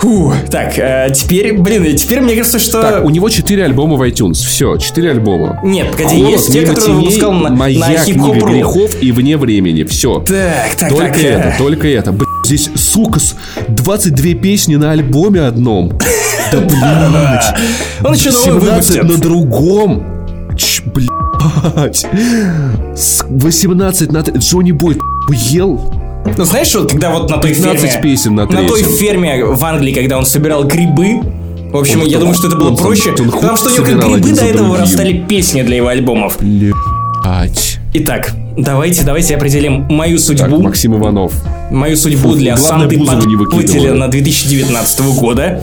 Speaker 1: Фу, так, э, теперь, блин, теперь мне кажется, что...
Speaker 2: Так, у него 4 альбома в iTunes. Все, 4 альбома.
Speaker 1: Нет, погоди,
Speaker 2: Холод,
Speaker 1: есть те,
Speaker 2: «Мимо
Speaker 1: которые он
Speaker 2: теней»,
Speaker 1: выпускал на,
Speaker 2: Моя
Speaker 1: на
Speaker 2: книга грехов и вне времени. Все.
Speaker 1: Так, так,
Speaker 2: Только
Speaker 1: так. э,
Speaker 2: это, только это. Блядь, здесь, сука, с 22 песни на альбоме одном. Да блядь.
Speaker 1: Он еще новый
Speaker 2: 17
Speaker 1: выпустит.
Speaker 2: на другом. Ч, блядь. С 18 на... Джонни Бой, ел?
Speaker 1: Ну, знаешь, вот когда вот на той
Speaker 2: 15
Speaker 1: ферме...
Speaker 2: песен на
Speaker 1: той
Speaker 2: третьем.
Speaker 1: ферме в Англии, когда он собирал грибы, в общем,
Speaker 2: Он
Speaker 1: я думаю, что это было
Speaker 2: он
Speaker 1: проще,
Speaker 2: он
Speaker 1: потому что у него как грибы до этого вырастали песни для его альбомов.
Speaker 2: Блядь.
Speaker 1: Итак, давайте, давайте определим мою
Speaker 2: Так,
Speaker 1: судьбу,
Speaker 2: Максим Иванов.
Speaker 1: мою судьбу
Speaker 2: Фу,
Speaker 1: для Санты Подпытеля на 2019 года.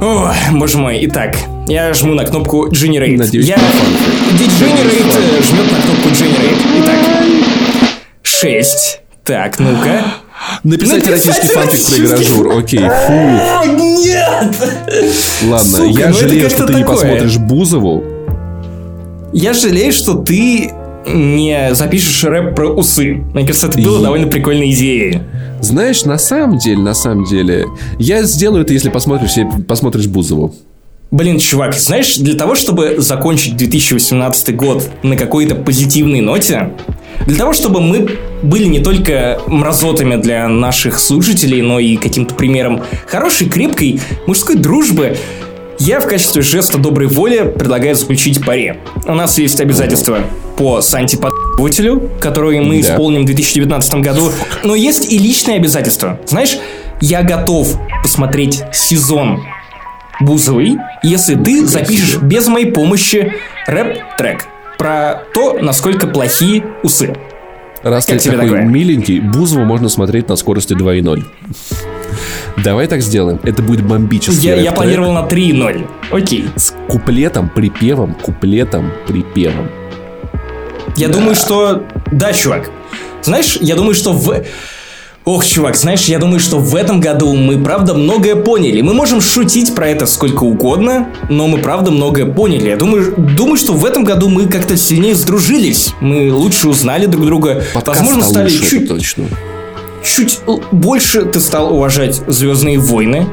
Speaker 1: О, боже мой, итак, я жму на кнопку Generate.
Speaker 2: Надеюсь,
Speaker 1: я...
Speaker 2: на.
Speaker 1: Degenerate э, жмет на кнопку Generate. Итак, 6. Так, ну-ка.
Speaker 2: Написать
Speaker 1: Написать
Speaker 2: эротический фанфик про игражур. Окей, фу.
Speaker 1: О, нет!
Speaker 2: Ладно,
Speaker 1: Сука,
Speaker 2: я
Speaker 1: ну
Speaker 2: жалею, что ты не посмотришь Бузову.
Speaker 1: Я жалею, что ты не запишешь рэп про усы. Мне кажется, это было
Speaker 2: И-
Speaker 1: довольно прикольной идеей.
Speaker 2: Знаешь, на самом деле, на самом деле, я сделаю это, если посмотришь, если посмотришь Бузову.
Speaker 1: Блин, чувак, знаешь, для того, чтобы закончить 2018 год на какой-то позитивной ноте, для того, чтобы мы были не только мразотами для наших слушателей, но и каким-то примером хорошей, крепкой мужской дружбы, я в качестве жеста доброй воли предлагаю заключить пари. У нас есть обязательства по Санти подпитывателю, которые мы
Speaker 2: Да.
Speaker 1: исполним в 2019 году, но есть и личные обязательства. Знаешь, я готов посмотреть сезон Бузовый, если ты запишешь без моей помощи рэп-трек про то, насколько плохие усы.
Speaker 2: Раз
Speaker 1: Как
Speaker 2: ты такой
Speaker 1: такое?
Speaker 2: миленький, Бузову можно смотреть на скорости 2.0. Давай так сделаем. Это будет бомбический
Speaker 1: Я, я планировал на 3.0. Окей.
Speaker 2: С куплетом, припевом, куплетом, припевом.
Speaker 1: Я думаю, что... Да, чувак. Знаешь, я думаю, что в... Ох, чувак, знаешь, я думаю, что в этом году мы правда многое поняли. Мы можем шутить про это сколько угодно, но мы правда многое поняли. Я думаю, думаю, что в этом году мы как-то сильнее сдружились. Мы лучше узнали друг друга.
Speaker 2: Подкаст
Speaker 1: Возможно,
Speaker 2: стал
Speaker 1: стали
Speaker 2: лучше, это
Speaker 1: чуть,
Speaker 2: точно.
Speaker 1: чуть больше ты стал уважать Звездные войны.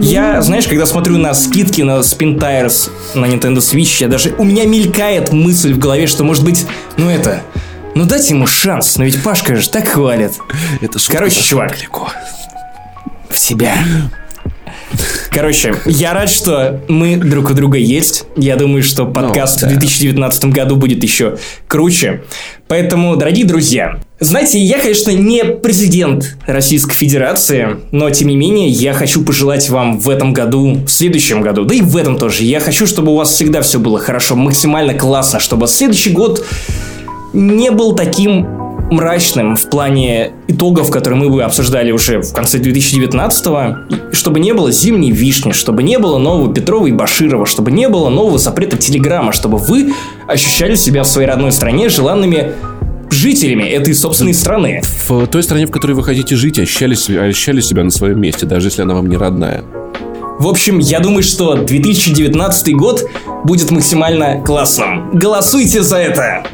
Speaker 1: Я, знаешь, когда смотрю на скидки на Spin Tires на Nintendo Switch, я даже у меня мелькает мысль в голове, что может быть, ну это, ну дайте ему шанс, но ведь Пашка же так хвалит.
Speaker 2: Это шутка
Speaker 1: Короче, чувак.
Speaker 2: далеко.
Speaker 1: В себя. Короче, я рад, что мы друг у друга есть. Я думаю, что подкаст
Speaker 2: да.
Speaker 1: в 2019 году будет еще круче. Поэтому, дорогие друзья, знаете, я, конечно, не президент Российской Федерации, но, тем не менее, я хочу пожелать вам в этом году, в следующем году, да и в этом тоже, я хочу, чтобы у вас всегда все было хорошо, максимально классно, чтобы следующий год не был таким мрачным в плане итогов, которые мы бы обсуждали уже в конце 2019-го, чтобы не было зимней вишни, чтобы не было нового Петрова и Баширова, чтобы не было нового запрета Телеграма, чтобы вы ощущали себя в своей родной стране желанными жителями этой собственной страны.
Speaker 2: В той стране, в которой вы хотите жить, ощущали, ощущали себя на своем месте, даже если она вам не родная.
Speaker 1: В общем, я думаю, что 2019 год будет максимально классным. Голосуйте за это!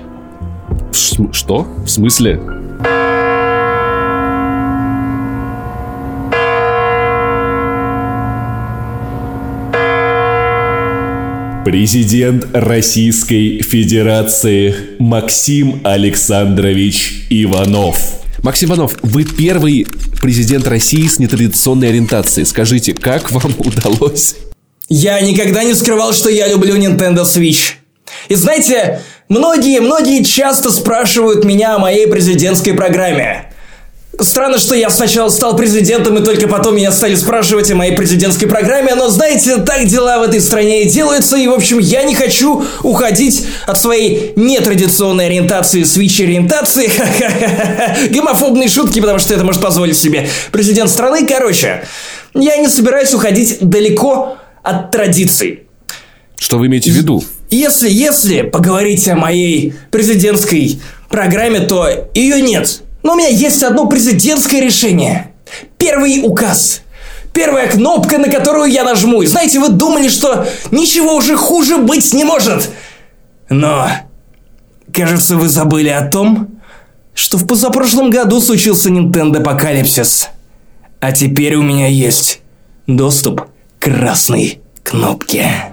Speaker 2: Ш- Что? В смысле?
Speaker 3: Президент Российской Федерации Максим Александрович Иванов.
Speaker 2: Максим Иванов, вы первый президент России с нетрадиционной ориентацией. Скажите, как вам удалось?
Speaker 1: Я никогда не скрывал, что я люблю Nintendo Switch. И знаете, многие, многие часто спрашивают меня о моей президентской программе. Странно, что я сначала стал президентом, и только потом меня стали спрашивать о моей президентской программе, но знаете, так дела в этой стране и делаются, и, в общем, я не хочу уходить от своей нетрадиционной ориентации, свич-ориентации, гомофобные шутки, потому что это может позволить себе президент страны. Короче, я не собираюсь уходить далеко от традиций.
Speaker 2: Что вы имеете в виду?
Speaker 1: Если, если поговорить о моей президентской программе, то ее нет. Но у меня есть одно президентское решение. Первый указ. Первая кнопка, на которую я нажму. И знаете, вы думали, что ничего уже хуже быть не может. Но, кажется, вы забыли о том, что в позапрошлом году случился Nintendo Апокалипсис. А теперь у меня есть доступ к красной кнопке.